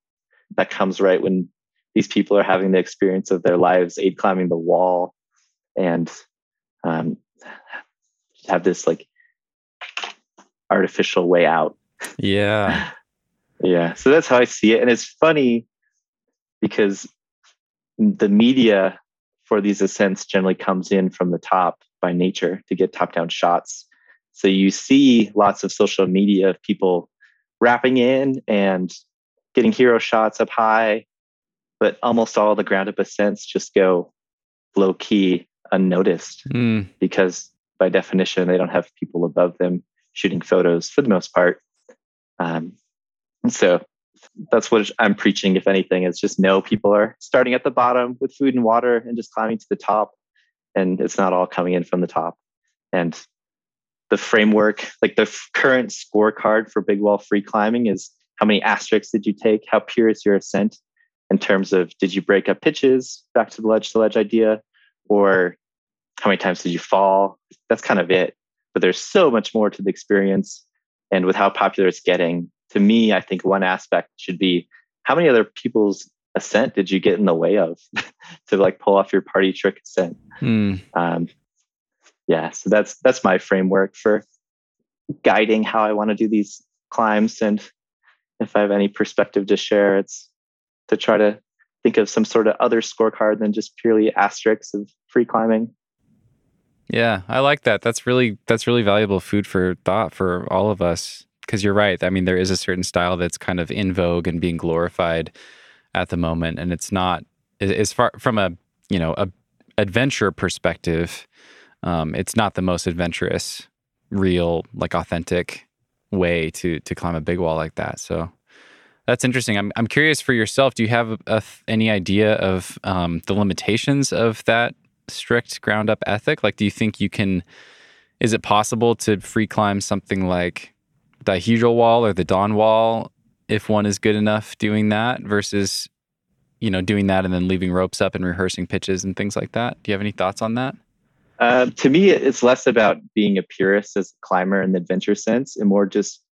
that comes right when these people are having the experience of their lives, aid climbing the wall and um, have this like artificial way out. Yeah. yeah. So that's how I see it. And it's funny because the media for these ascents generally comes in from the top by nature to get top down shots. So you see lots of social media of people wrapping in and getting hero shots up high, but almost all the ground up ascents just go low key, unnoticed Mm. because by definition they don't have people above them shooting photos for the most part. Um, so that's what I'm preaching. If anything, is just know people are starting at the bottom with food and water and just climbing to the top, and it's not all coming in from the top. And the framework, like the f- current scorecard for big wall free climbing, is how many asterisks did you take? How pure is your ascent in terms of did you break up pitches back to the ledge to ledge idea, or how many times did you fall? That's kind of it. But there's so much more to the experience. And with how popular it's getting, to me, I think one aspect should be how many other people's ascent did you get in the way of to like pull off your party trick ascent? Mm. Um, yeah, so that's that's my framework for guiding how I want to do these climbs. And if I have any perspective to share, it's to try to think of some sort of other scorecard than just purely asterisks of free climbing. Yeah, I like that. That's really that's really valuable food for thought for all of us. Because you're right. I mean, there is a certain style that's kind of in vogue and being glorified at the moment, and it's not as far from a you know a adventure perspective. Um, it's not the most adventurous, real, like authentic way to to climb a big wall like that. So that's interesting. I'm I'm curious for yourself. Do you have a, any idea of um, the limitations of that strict ground up ethic? Like, do you think you can? Is it possible to free climb something like dihedral wall or the dawn wall if one is good enough doing that versus, you know, doing that and then leaving ropes up and rehearsing pitches and things like that? Do you have any thoughts on that? Uh, to me, it's less about being a purist as a climber in the adventure sense and more just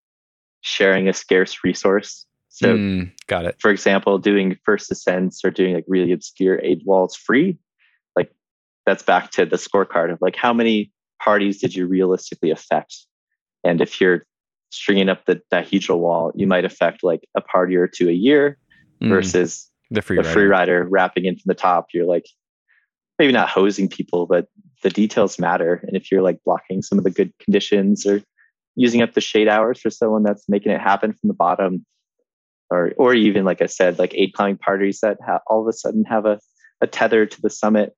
sharing a scarce resource. So, Mm, got it. for example, doing first ascents or doing like really obscure aid walls free, like that's back to the scorecard of like how many parties did you realistically affect? And if you're stringing up the dihedral wall, you might affect like a party or two a year Mm, versus the free the rider. Freerider wrapping in from the top. You're like maybe not hosing people, but the details matter. And if you're like blocking some of the good conditions or using up the shade hours for someone that's making it happen from the bottom, or or even like I said, like aid climbing parties that ha- all of a sudden have a, a tether to the summit.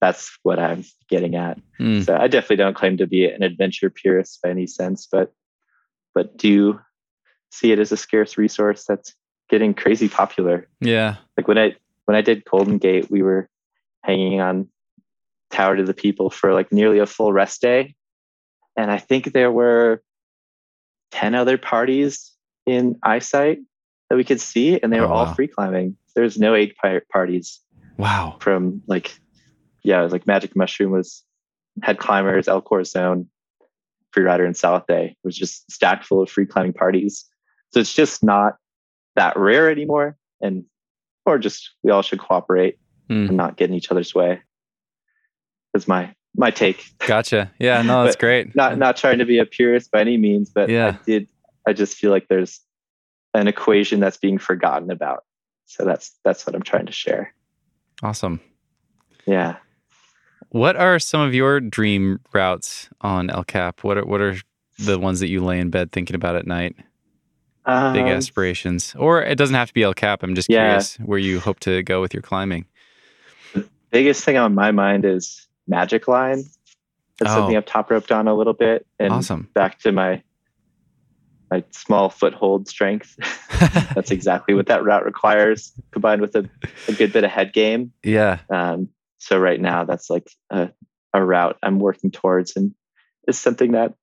That's what I'm getting at. Mm, So I definitely don't claim to be an adventure purist by any sense, but but do you see it as a scarce resource that's getting crazy popular. yeah. Like when I when I did Golden Gate, we were hanging on Tower to the People for like nearly a full rest day, and I think there were ten other parties in eyesight that we could see, and they Oh, were all wow. free climbing. There's no aid parties Wow. from like yeah, it was like Magic Mushroom was had climbers, El Corazon, Freerider, and Salathé was just stacked full of free climbing parties. So it's just not that rare anymore, and or just we all should cooperate Mm, and not get in each other's way. That's my my take. gotcha. Yeah. No, that's great. Not not trying to be a purist by any means, but Yeah. I did. I just feel like there's an equation that's being forgotten about. So that's that's what I'm trying to share. Awesome. Yeah. What are some of your dream routes on El Cap? What are what are the ones that you lay in bed thinking about at night? Big Um, aspirations, or it doesn't have to be El Cap. I'm just Yeah. curious where you hope to go with your climbing. The biggest thing on my mind is magic line. That's Oh. something I've top roped on a little bit. And Awesome. back to my my small foothold strength. That's exactly what that route requires, combined with a, a good bit of head game. yeah. Um, so right now that's like a, a route I'm working towards and is something that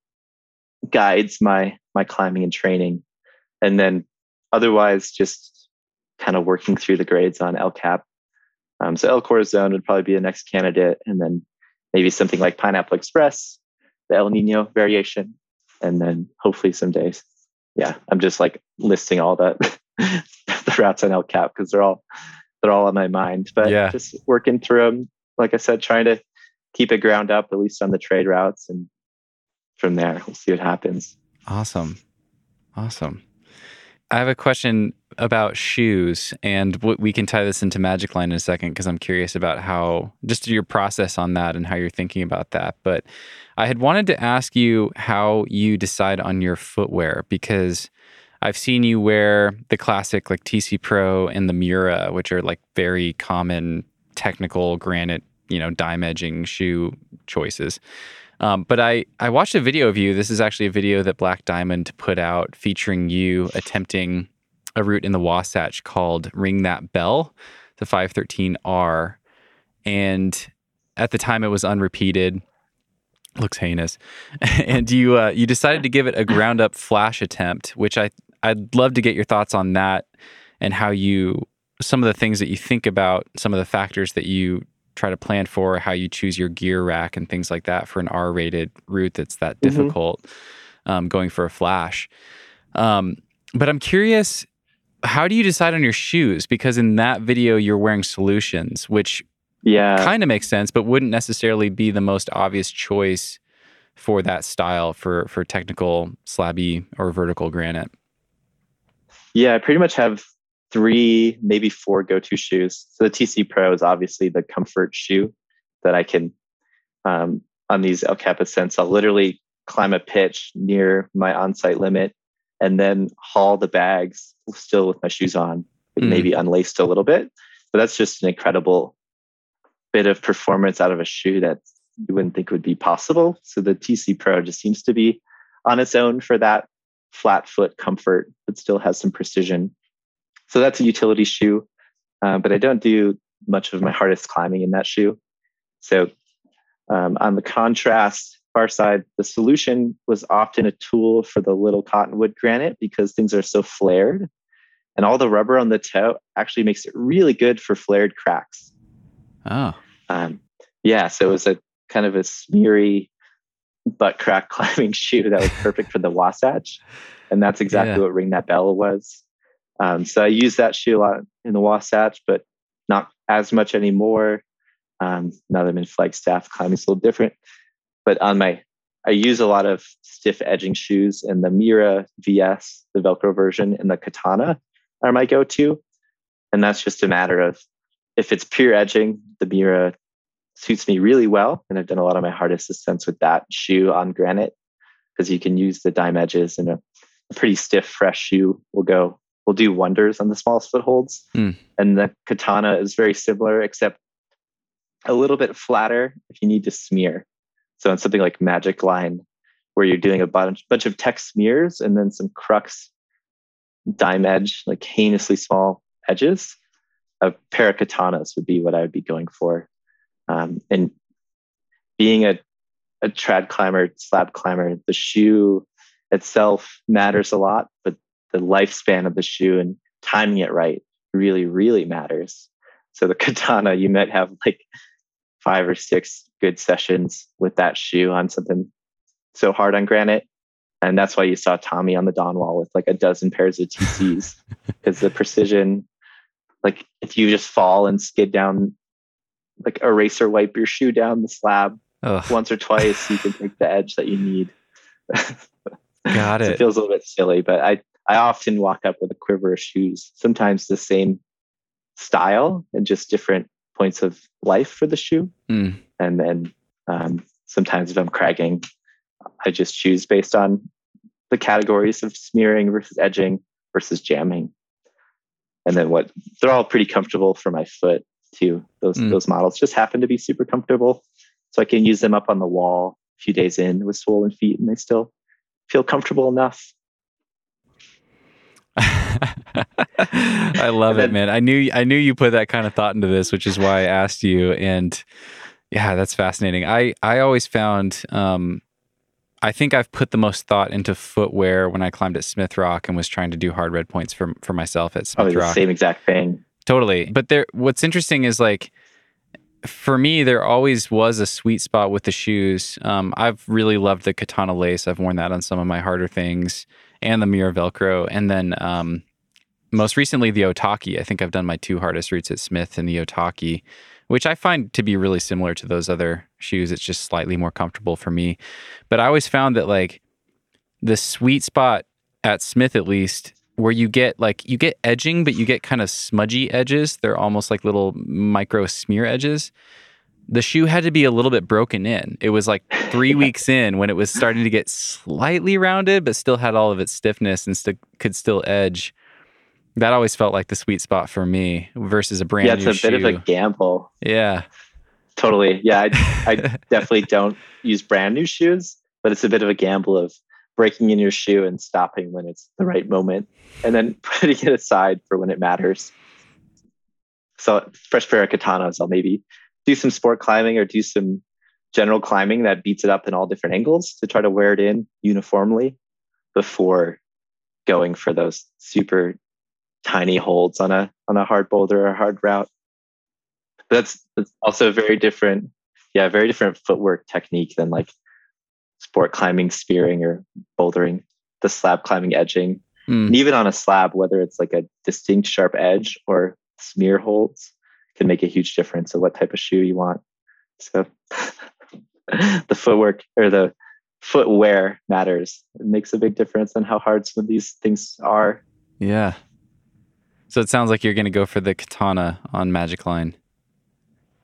guides my my climbing and training. And then otherwise just kind of working through the grades on El Cap. Um, so El Corazon would probably be a next candidate, and then maybe something like Pineapple Express, the El Nino variation, and then hopefully some days. Yeah, I'm just like listing all the the routes on El Cap because they're all they're all on my mind. But Yeah. just working through them, like I said, trying to keep it ground up at least on the trad routes, and from there we'll see what happens. Awesome, awesome. I have a question about shoes, and we can tie this into Magic Line in a second because I'm curious about how just your process on that and how you're thinking about that. But I had wanted to ask you how you decide on your footwear because I've seen you wear the classic like TC Pro and the Miura, which are like very common technical granite, you know, dime edging shoe choices. Um, but I, I watched a video of you. This is actually a video that Black Diamond put out featuring you attempting a route in the Wasatch called Ring That Bell, the 513R. And at the time, it was unrepeated. Looks heinous. and you uh, you decided to give it a ground up flash attempt, which I I'd love to get your thoughts on that and how you some of the things that you think about, some of the factors that you try to plan for, how you choose your gear rack and things like that for an R rated route that's that mm-hmm. difficult um, going for a flash. Um, but I'm curious, how do you decide on your shoes? Because in that video, you're wearing solutions, which yeah, kind of makes sense, but wouldn't necessarily be the most obvious choice for that style for for technical slabby or vertical granite. Yeah, I pretty much have three, maybe four go-to shoes. So the TC Pro is obviously the comfort shoe that I can um, on these El Cap-Ascents. I'll literally climb a pitch near my on-site limit and then haul the bags still with my shoes on, mm. maybe unlaced a little bit. But that's just an incredible bit of performance out of a shoe that you wouldn't think would be possible. So the TC Pro just seems to be on its own for that flat foot comfort, but still has some precision so that's a utility shoe, uh, but I don't do much of my hardest climbing in that shoe. So um, on the contrast far side, the solution was often a tool for the little cottonwood granite because things are so flared. And all the rubber on the toe actually makes it really good for flared cracks. Oh. Um, yeah. So it was a kind of a smeary butt crack climbing shoe that was perfect for the Wasatch. And that's exactly yeah. what Ring That Bell was. Um, so I use that shoe a lot in the Wasatch, but not as much anymore. Um, now that I'm in Flagstaff, climbing's a little different. But on my, I use a lot of stiff edging shoes, and the Miura VS, the Velcro version, and the Katana are my go-to. And that's just a matter of if it's pure edging, the Miura suits me really well, and I've done a lot of my hardest ascents with that shoe on granite because you can use the dime edges, and a, a pretty stiff, fresh shoe will go will do wonders on the smallest footholds. Mm. And the katana is very similar, except a little bit flatter if you need to smear. So in something like Magic Line, where you're doing a bunch, bunch of tech smears and then some crux dime edge, like heinously small edges, a pair of katanas would be what I would be going for. Um, and being a, a trad climber, slab climber, the shoe itself matters a lot, but the lifespan of the shoe and timing it right really, really matters. So the katana, you might have like five or six good sessions with that shoe on something so hard on granite. And that's why you saw Tommy on the Dawn Wall with like a dozen pairs of TCs because the precision, like if you just fall and skid down, like eraser wipe your shoe down the slab Ugh. once or twice, you can take the edge that you need. Got it. so it feels a little bit silly, but I I often walk up with a quiver of shoes, sometimes the same style and just different points of life for the shoe. Mm. And then um, sometimes if I'm cragging, I just choose based on the categories of smearing versus edging versus jamming. And then what they're all pretty comfortable for my foot too. Those mm. those models just happen to be super comfortable. So I can use them up on the wall a few days in with swollen feet and they still feel comfortable enough I love then, it, man. I knew I knew you put that kind of thought into this, which is why I asked you. And yeah, that's fascinating. I I always found um, I think I've put the most thought into footwear when I climbed at Smith Rock and was trying to do hard red points for for myself at Smith Rock. same exact thing. Totally. But there what's interesting is like for me, there always was a sweet spot with the shoes. Um, I've really loved the Katana lace. I've worn that on some of my harder things and the Miura Velcro. And then um, most recently, the Otaki. I think I've done my two hardest routes at Smith and the Otaki. which I find to be really similar to those other shoes. It's just slightly more comfortable for me. But I always found that like the sweet spot at Smith, at least, where you get like you get edging, but you get kind of smudgy edges. They're almost like little micro smear edges. The shoe had to be a little bit broken in. It was like three weeks in when it was starting to get slightly rounded, but still had all of its stiffness and st- could still edge that always felt like the sweet spot for me versus a brand yeah, new it's a bit of a gamble. Yeah. Totally. Yeah, I, I definitely don't use brand new shoes, but it's a bit of a gamble of breaking in your shoe and stopping when it's the right moment and then putting it aside for when it matters. So, fresh pair of katanas, I'll maybe do some sport climbing or do some general climbing that beats it up in all different angles to try to wear it in uniformly before going for those super tiny holds on a on a hard boulder or hard route. But that's, that's also very different, yeah, very different footwork technique than like sport climbing, spearing, or bouldering. The slab climbing, edging, Mm. and even on a slab, whether it's like a distinct sharp edge or smear holds, can make a huge difference of what type of shoe you want. So the footwork or the footwear matters. It makes a big difference on how hard some of these things are. Yeah. So it sounds like you're going to go for the katana on Magic Line.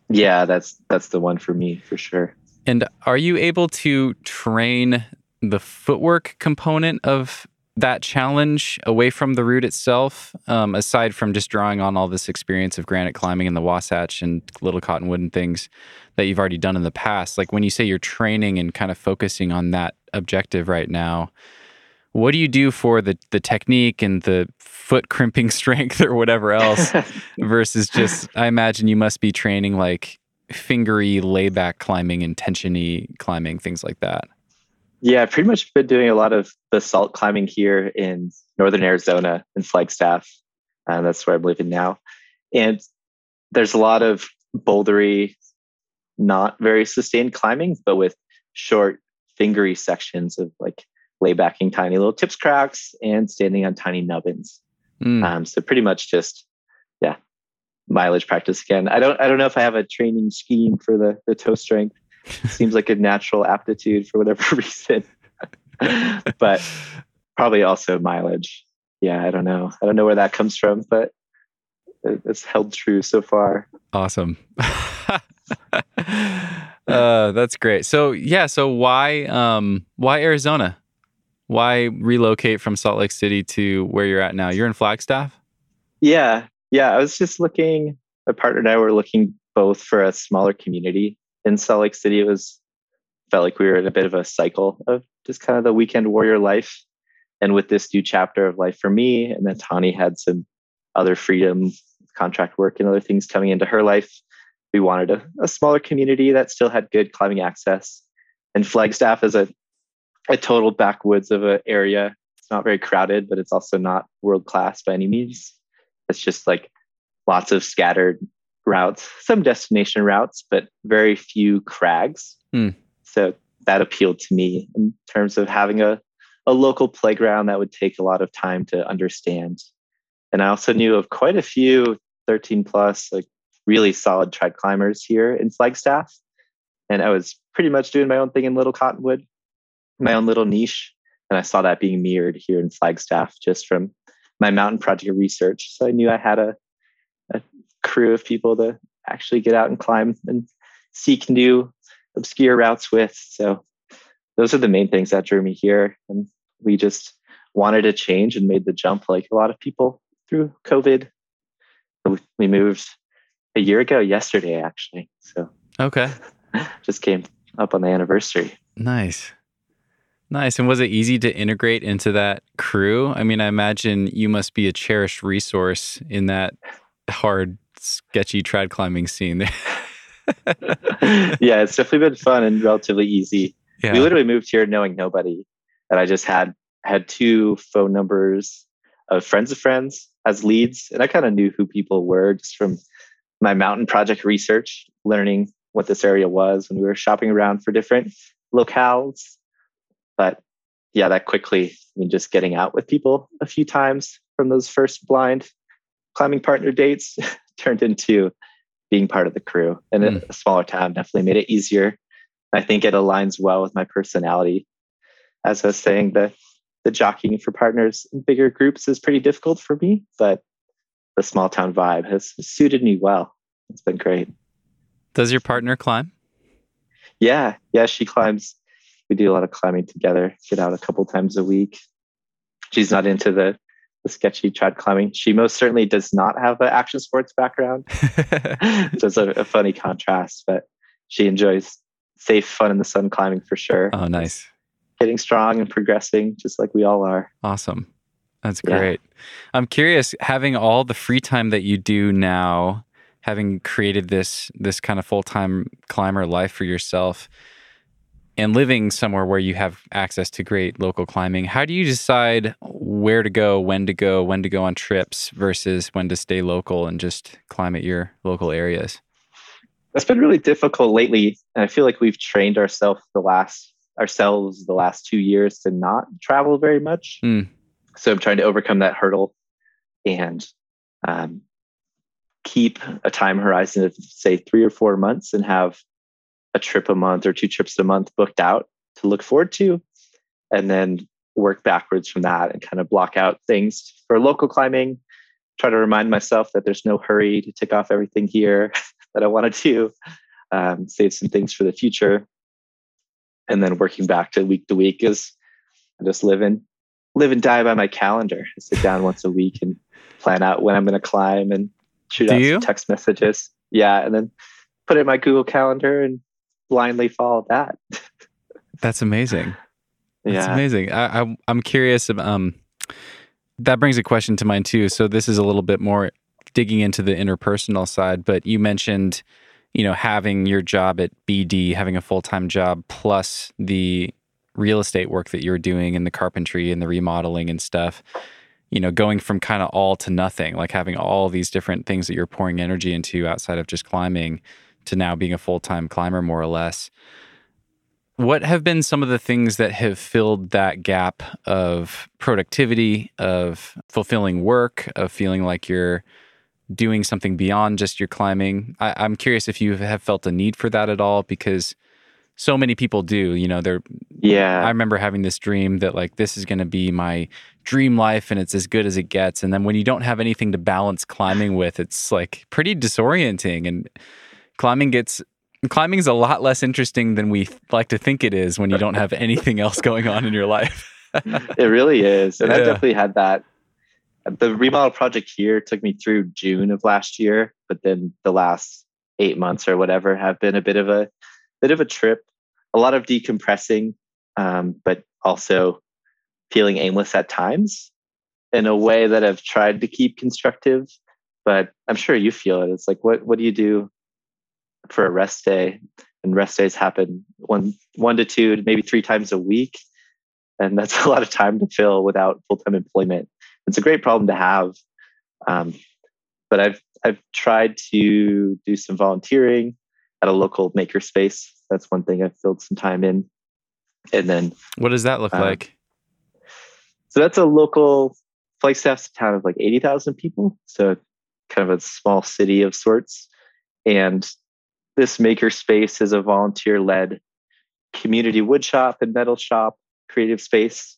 Yeah, that's that's the one for me for sure. And are you able to train the footwork component of that challenge away from the route itself, um, aside from just drawing on all this experience of granite climbing and the Wasatch and Little Cottonwood and things that you've already done in the past? Like when you say you're training and kind of focusing on that objective right now, what do you do for the the technique and the foot crimping strength or whatever else versus just I imagine you must be training like fingery layback climbing and tensiony climbing things like that. Yeah, I've pretty much been doing a lot of basalt climbing here in northern Arizona in Flagstaff. And that's where I'm living now. And there's a lot of bouldery, not very sustained climbing, but with short fingery sections of like laybacking tiny little tips cracks and standing on tiny nubbins. Mm. Um, so pretty much just mileage practice again. I don't I don't know if I have a training scheme for the the toe strength. Seems like a natural aptitude for whatever reason. but probably also mileage. Yeah, I don't know. I don't know where that comes from, but it's held true so far. Awesome. uh, that's great. So yeah, so why um why Arizona? Why relocate from Salt Lake City to where you're at now? You're in Flagstaff? Yeah. Yeah. I was just looking, my partner and I were looking both for a smaller community in Salt Lake City. It was felt like we were in a bit of a cycle of just kind of the weekend warrior life. And with this new chapter of life for me, and then Tani had some other freedom, contract work, and other things coming into her life. We wanted a, a smaller community that still had good climbing access. And Flagstaff is a, a total backwoods of an area. It's not very crowded, but it's also not world class by any means. It's just like lots of scattered routes, some destination routes, but very few crags. Hmm. So that appealed to me in terms of having a, a local playground that would take a lot of time to understand. And I also knew of quite a few 13 plus, like really solid trad climbers here in Flagstaff. And I was pretty much doing my own thing in Little Cottonwood, my own little niche. And I saw that being mirrored here in Flagstaff just from my mountain project research. So I knew I had a, a crew of people to actually get out and climb and seek new obscure routes with. So those are the main things that drew me here. And we just wanted to change and made the jump like a lot of people through COVID. We moved a year ago yesterday, actually. So Okay. just came up on the anniversary. Nice. Nice. And was it easy to integrate into that crew? I mean, I imagine you must be a cherished resource in that hard, sketchy trad climbing scene there. yeah, it's definitely been fun and relatively easy. yeah. We literally moved here knowing nobody. And I just had had two phone numbers of friends of friends as leads. And I kind of knew who people were just from my mountain project research, learning what this area was when we were shopping around for different locales. But yeah, that quickly, I mean, just getting out with people a few times from those first blind climbing partner dates turned into being part of the crew. And mm. a smaller town definitely made it easier. I think it aligns well with my personality. As I was saying, the the jockeying for partners in bigger groups is pretty difficult for me, but the small town vibe has suited me well. It's been great. Does your partner climb? Yeah, yeah, she climbs. We do a lot of climbing together. Get out a couple times a week. She's not into the the sketchy trad climbing. She most certainly does not have an action sports background. so it's a, a, funny contrast, but she enjoys safe, fun in the sun climbing for sure. Oh, nice. Getting strong and progressing just like we all are. Awesome. That's great. Yeah. I'm curious, having all the free time that you do now, having created this this kind of full time climber life for yourself, and living somewhere where you have access to great local climbing, how do you decide where to go, when to go, when to go on trips versus when to stay local and just climb at your local areas? That's been really difficult lately. And I feel like we've trained ourselves the last ourselves the last two years to not travel very much. Mm. So I'm trying to overcome that hurdle and um, keep a time horizon of say three or four months and have a trip a month or two trips a month booked out to look forward to, and then work backwards from that and kind of block out things for local climbing. Try to remind myself that there's no hurry to tick off everything here that I want to do. Um, save some things for the future, and then working back to week to week is I just live in live and die by my calendar. I sit down once a week and plan out when I'm going to climb and shoot do out text messages. Yeah, and then put it in my Google Calendar and blindly follow that. That's amazing. That's yeah. amazing. I, I, I'm curious. Um, that brings a question to mind too. So this is a little bit more digging into the interpersonal side, but you mentioned, you know, having your job at BD, having a full time job, plus the real estate work that you're doing and the carpentry and the remodeling and stuff. You know, going from kind of all to nothing, like having all these different things that you're pouring energy into outside of just climbing to now being a full time climber, more or less. What have been some of the things that have filled that gap of productivity, of fulfilling work, of feeling like you're doing something beyond just your climbing? I, am curious if you have felt a need for that at all because so many people do. You know, they're. Yeah. I remember having this dream that like this is going to be my dream life and it's as good as it gets. And then when you don't have anything to balance climbing with, it's like pretty disorienting and climbing gets climbing is a lot less interesting than we like to think it is when you don't have anything else going on in your life. it really is. And yeah. I definitely had that. The remodel project here took me through June of last year, but then the last eight months or whatever have been a bit of a bit of a trip, a lot of decompressing, um, but also feeling aimless at times in a way that I've tried to keep constructive. But I'm sure you feel it. It's like, what what do you do for a rest day, and rest days happen one one to two, maybe three times a week, and that's a lot of time to fill without full time employment. It's a great problem to have, um, but I've I've tried to do some volunteering at a local makerspace. That's one thing I've filled some time in, and then what does that look um, like? So that's a local Flagstaff's a town of like eighty thousand people, so kind of a small city of sorts, and this makerspace is a volunteer led community wood shop and metal shop creative space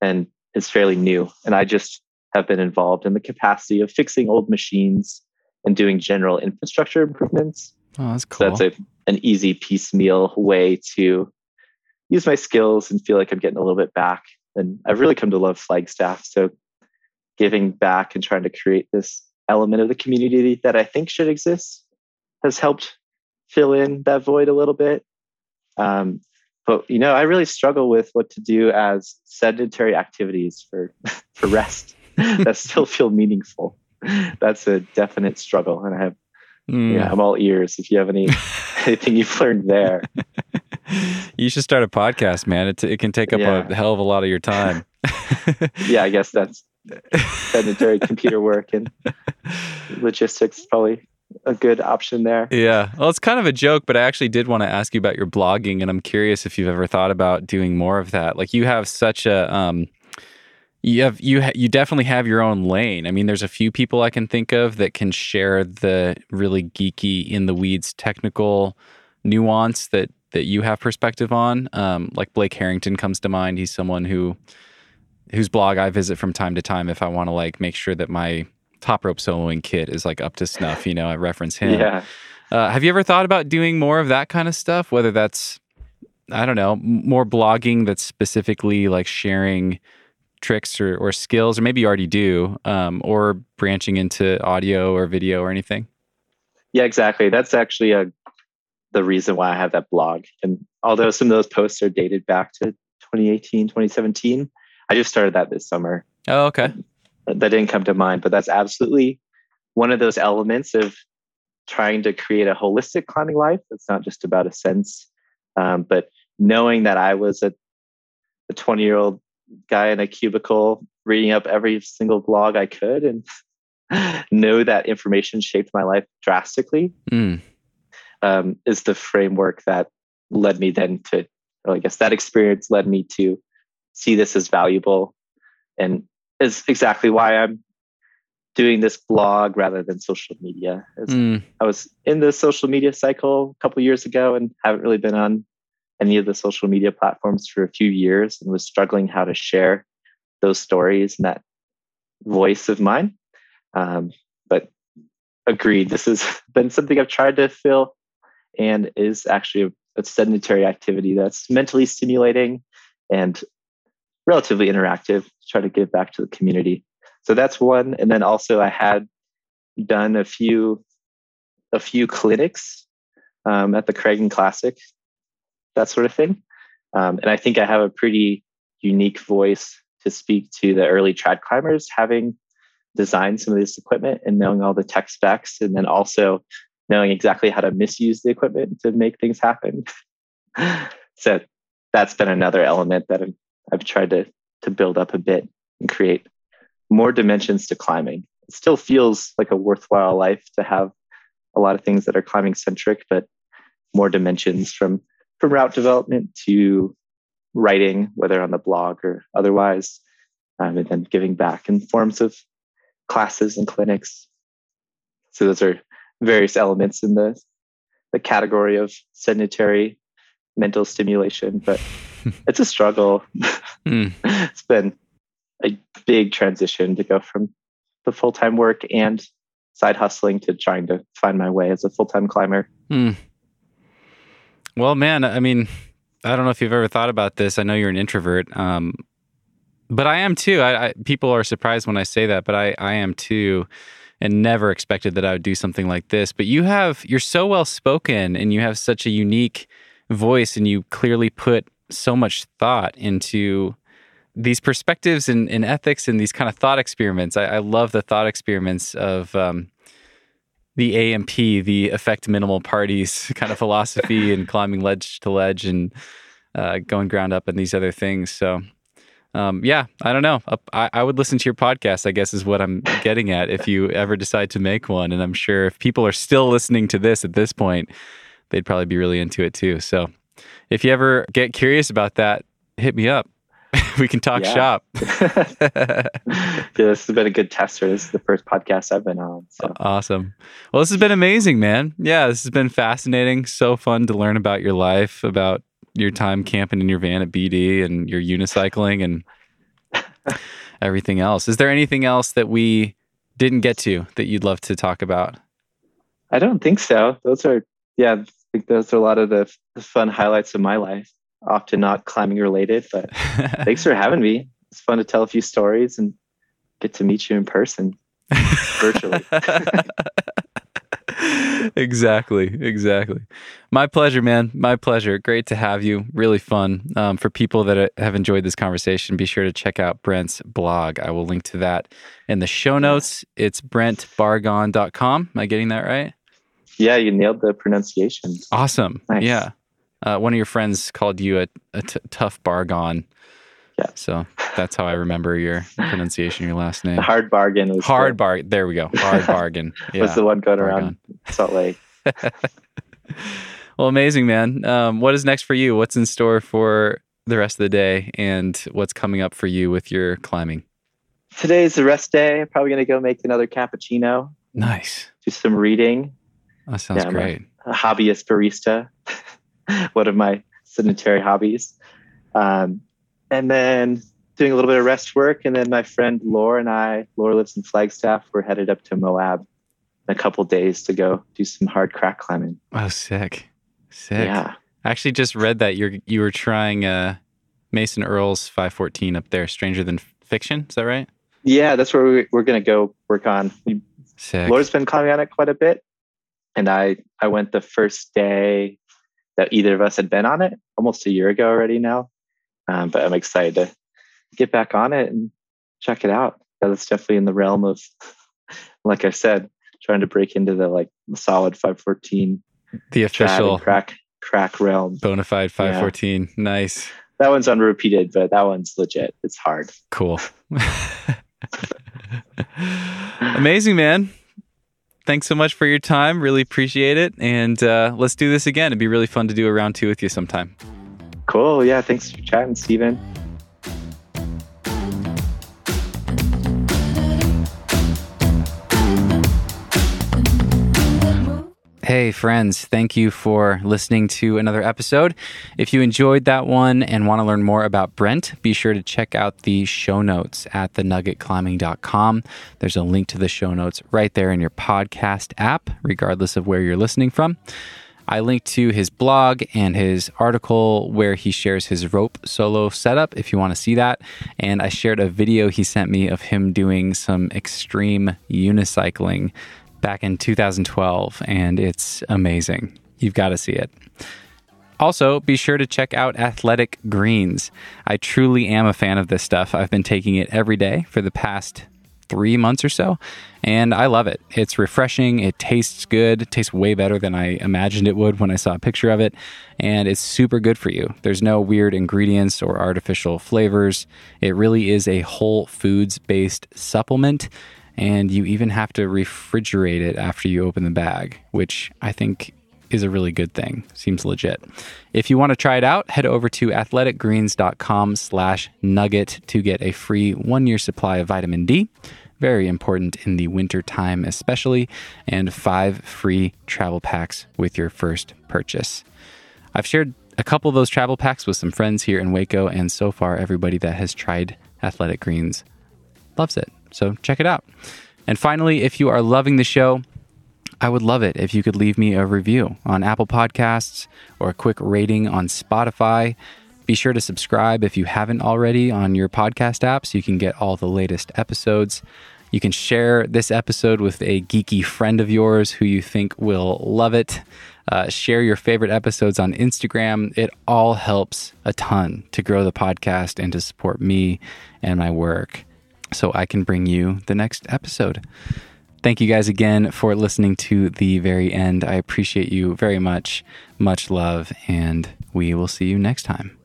and it's fairly new. And I just have been involved in the capacity of fixing old machines and doing general infrastructure improvements. Oh, that's cool. So that's a, an easy piecemeal way to use my skills and feel like I'm getting a little bit back. And I've really come to love Flagstaff. So giving back and trying to create this element of the community that I think should exist has helped fill in that void a little bit. Um, but you know, I really struggle with what to do as sedentary activities for for rest that still feel meaningful. That's a definite struggle, and I have mm. yeah, I'm all ears if you have any anything you've learned there. You should start a podcast, man. It, it can take up yeah. a hell of a lot of your time. yeah, I guess that's sedentary computer work and logistics probably a good option there. Yeah. Well, it's kind of a joke, but I actually did want to ask you about your blogging, and I'm curious if you've ever thought about doing more of that. Like you have such a, um, you have you ha- you definitely have your own lane. I mean, there's a few people I can think of that can share the really geeky in the weeds technical nuance that that you have perspective on. Um, like Blake Harrington comes to mind. He's someone who whose blog I visit from time to time if I want to like make sure that my top rope soloing kit is like up to snuff. You know, I reference him. Yeah. Uh, have you ever thought about doing more of that kind of stuff? Whether that's I don't know, more blogging that's specifically like sharing tricks or, or skills, or maybe you already do, um, or branching into audio or video or anything? Yeah, exactly. That's actually a, the reason why I have that blog. And although some of those posts are dated back to 2018, 2017, I just started that this summer. Oh, okay. That didn't come to mind, but that's absolutely one of those elements of trying to create a holistic climbing life. It's not just about ascents, um, but knowing that I was a, a 20 year old guy in a cubicle reading up every single blog I could and know that information shaped my life drastically Mm. um, is the framework that led me then to, or I guess that experience led me to see this as valuable and is exactly why I'm doing this blog rather than social media. Mm. I was in the social media cycle a couple years ago and haven't really been on any of the social media platforms for a few years and was struggling how to share those stories and that voice of mine. Um, but agreed, this has been something I've tried to fill and is actually a, a sedentary activity that's mentally stimulating and relatively interactive try to give back to the community. So that's one. And then also I had done a few a few clinics um, at the Craggin' Classic, that sort of thing. Um, and I think I have a pretty unique voice to speak to the early trad climbers, having designed some of this equipment and knowing all the tech specs, and then also knowing exactly how to misuse the equipment to make things happen. so that's been another element that I've, I've tried to to build up a bit and create more dimensions to climbing. It still feels like a worthwhile life to have a lot of things that are climbing centric, but more dimensions from from route development to writing, whether on the blog or otherwise, um, and then giving back in forms of classes and clinics. So those are various elements in the the category of sedentary mental stimulation, but it's a struggle. Mm. it's been a big transition to go from the full time work and side hustling to trying to find my way as a full time climber. Mm. Well, man, I mean, I don't know if you've ever thought about this. I know you're an introvert, um, but I am too. I, I, people are surprised when I say that, but I, I am too, and never expected that I would do something like this. But you have, you're so well spoken, and you have such a unique voice, and you clearly put so much thought into these perspectives and, and ethics and these kind of thought experiments. I, I love the thought experiments of um, the AMP, the effect minimal parties kind of philosophy and climbing ledge to ledge and uh, going ground up and these other things. So, um, yeah, I don't know. I, I would listen to your podcast, I guess, is what I'm getting at if you ever decide to make one. And I'm sure if people are still listening to this at this point, they'd probably be really into it too. So, if you ever get curious about that, hit me up. we can talk shop. yeah, this has been a good tester. This is the first podcast I've been on. So Awesome. Well, this has been amazing, man. Yeah, this has been fascinating. So fun to learn about your life, about your time camping in your van at BD and your unicycling and everything else. Is there anything else that we didn't get to that you'd love to talk about? I don't think so. Those are, yeah, think those are a lot of the, the fun highlights of my life. Often not climbing related, but thanks for having me. It's fun to tell a few stories and get to meet you in person virtually. exactly. Exactly. My pleasure, man. My pleasure. Great to have you. Really fun. Um, for people that uh, have enjoyed this conversation, be sure to check out Brent's blog. I will link to that in the show notes. It's brentbarghahn.com. Am I getting that right? Yeah, you nailed the pronunciation. Awesome. Nice. Yeah. Uh, one of your friends called you a, a t- tough bargon. Yeah. So that's how I remember your pronunciation, your last name. The hard bargain was Hard bargain. There we go. Hard bargain. Yeah. was the one going Bargain. around Salt Lake. Well, amazing, man. Um, what is next for you? What's in store for the rest of the day, and what's coming up for you with your climbing? Today is the rest day. I'm probably gonna go make another cappuccino. Nice. Do some reading. That sounds Yeah, I'm a- great. a hobbyist barista, one of my sedentary hobbies. Um, and then doing a little bit of rest work. And then my friend Laura and I, Laura lives in Flagstaff, we're headed up to Moab in a couple days to go do some hard crack climbing. Oh, sick. Sick. Yeah. I actually just read that you're you were trying uh, Mason Earle's 514 up there, Stranger Than Fiction. Is that right? Yeah, that's where we, we're going to go work on. We, Sick. Laura's been climbing on it quite a bit. And I, I went the first day that either of us had been on it almost a year ago already now. Um, but I'm excited to get back on it and check it out. That's definitely in the realm of, like I said, trying to break into the like solid 514 the official crack crack realm. bona fide 514. Nice. That one's unrepeated, but that one's legit. It's hard. Cool. Amazing, man. Thanks so much for your time. Really appreciate it. And uh, let's do this again. It'd be really fun to do a round two with you sometime. Cool. Yeah. Thanks for chatting, Steven. Hey, friends, thank you for listening to another episode. If you enjoyed that one and want to learn more about Brent, be sure to check out the show notes at thenuggetclimbing.com. There's a link to the show notes right there in your podcast app, regardless of where you're listening from. I linked to his blog and his article where he shares his rope solo setup if you want to see that. And I shared a video he sent me of him doing some extreme unicycling back in 2012, and it's amazing. You've got to see it. Also, be sure to check out Athletic Greens. I truly am a fan of this stuff. I've been taking it every day for the past three months or so, and I love it. It's refreshing, it tastes good, it tastes way better than I imagined it would when I saw a picture of it, and it's super good for you. There's no weird ingredients or artificial flavors. It really is a whole foods based supplement and you even have to refrigerate it after you open the bag, which I think is a really good thing. Seems legit. If you want to try it out, head over to athleticgreens.com slash nugget to get a free one-year supply of vitamin D. Very important in the winter time especially, and five free travel packs with your first purchase. I've shared a couple of those travel packs with some friends here in Waco, and so far everybody that has tried Athletic Greens loves it. So check it out. And finally, if you are loving the show, I would love it if you could leave me a review on Apple Podcasts or a quick rating on Spotify. Be sure to subscribe if you haven't already on your podcast app so you can get all the latest episodes. You can share this episode with a geeky friend of yours who you think will love it. Uh, share your favorite episodes on Instagram. It all helps a ton to grow the podcast and to support me and my work so I can bring you the next episode. Thank you guys again for listening to the very end. I appreciate you very much. Much love, and we will see you next time.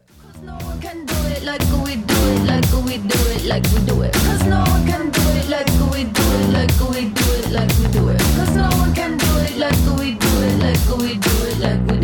Like we do it, like we do it, like we do it. Cause no one can do it like we do it, like we do it, like we do it.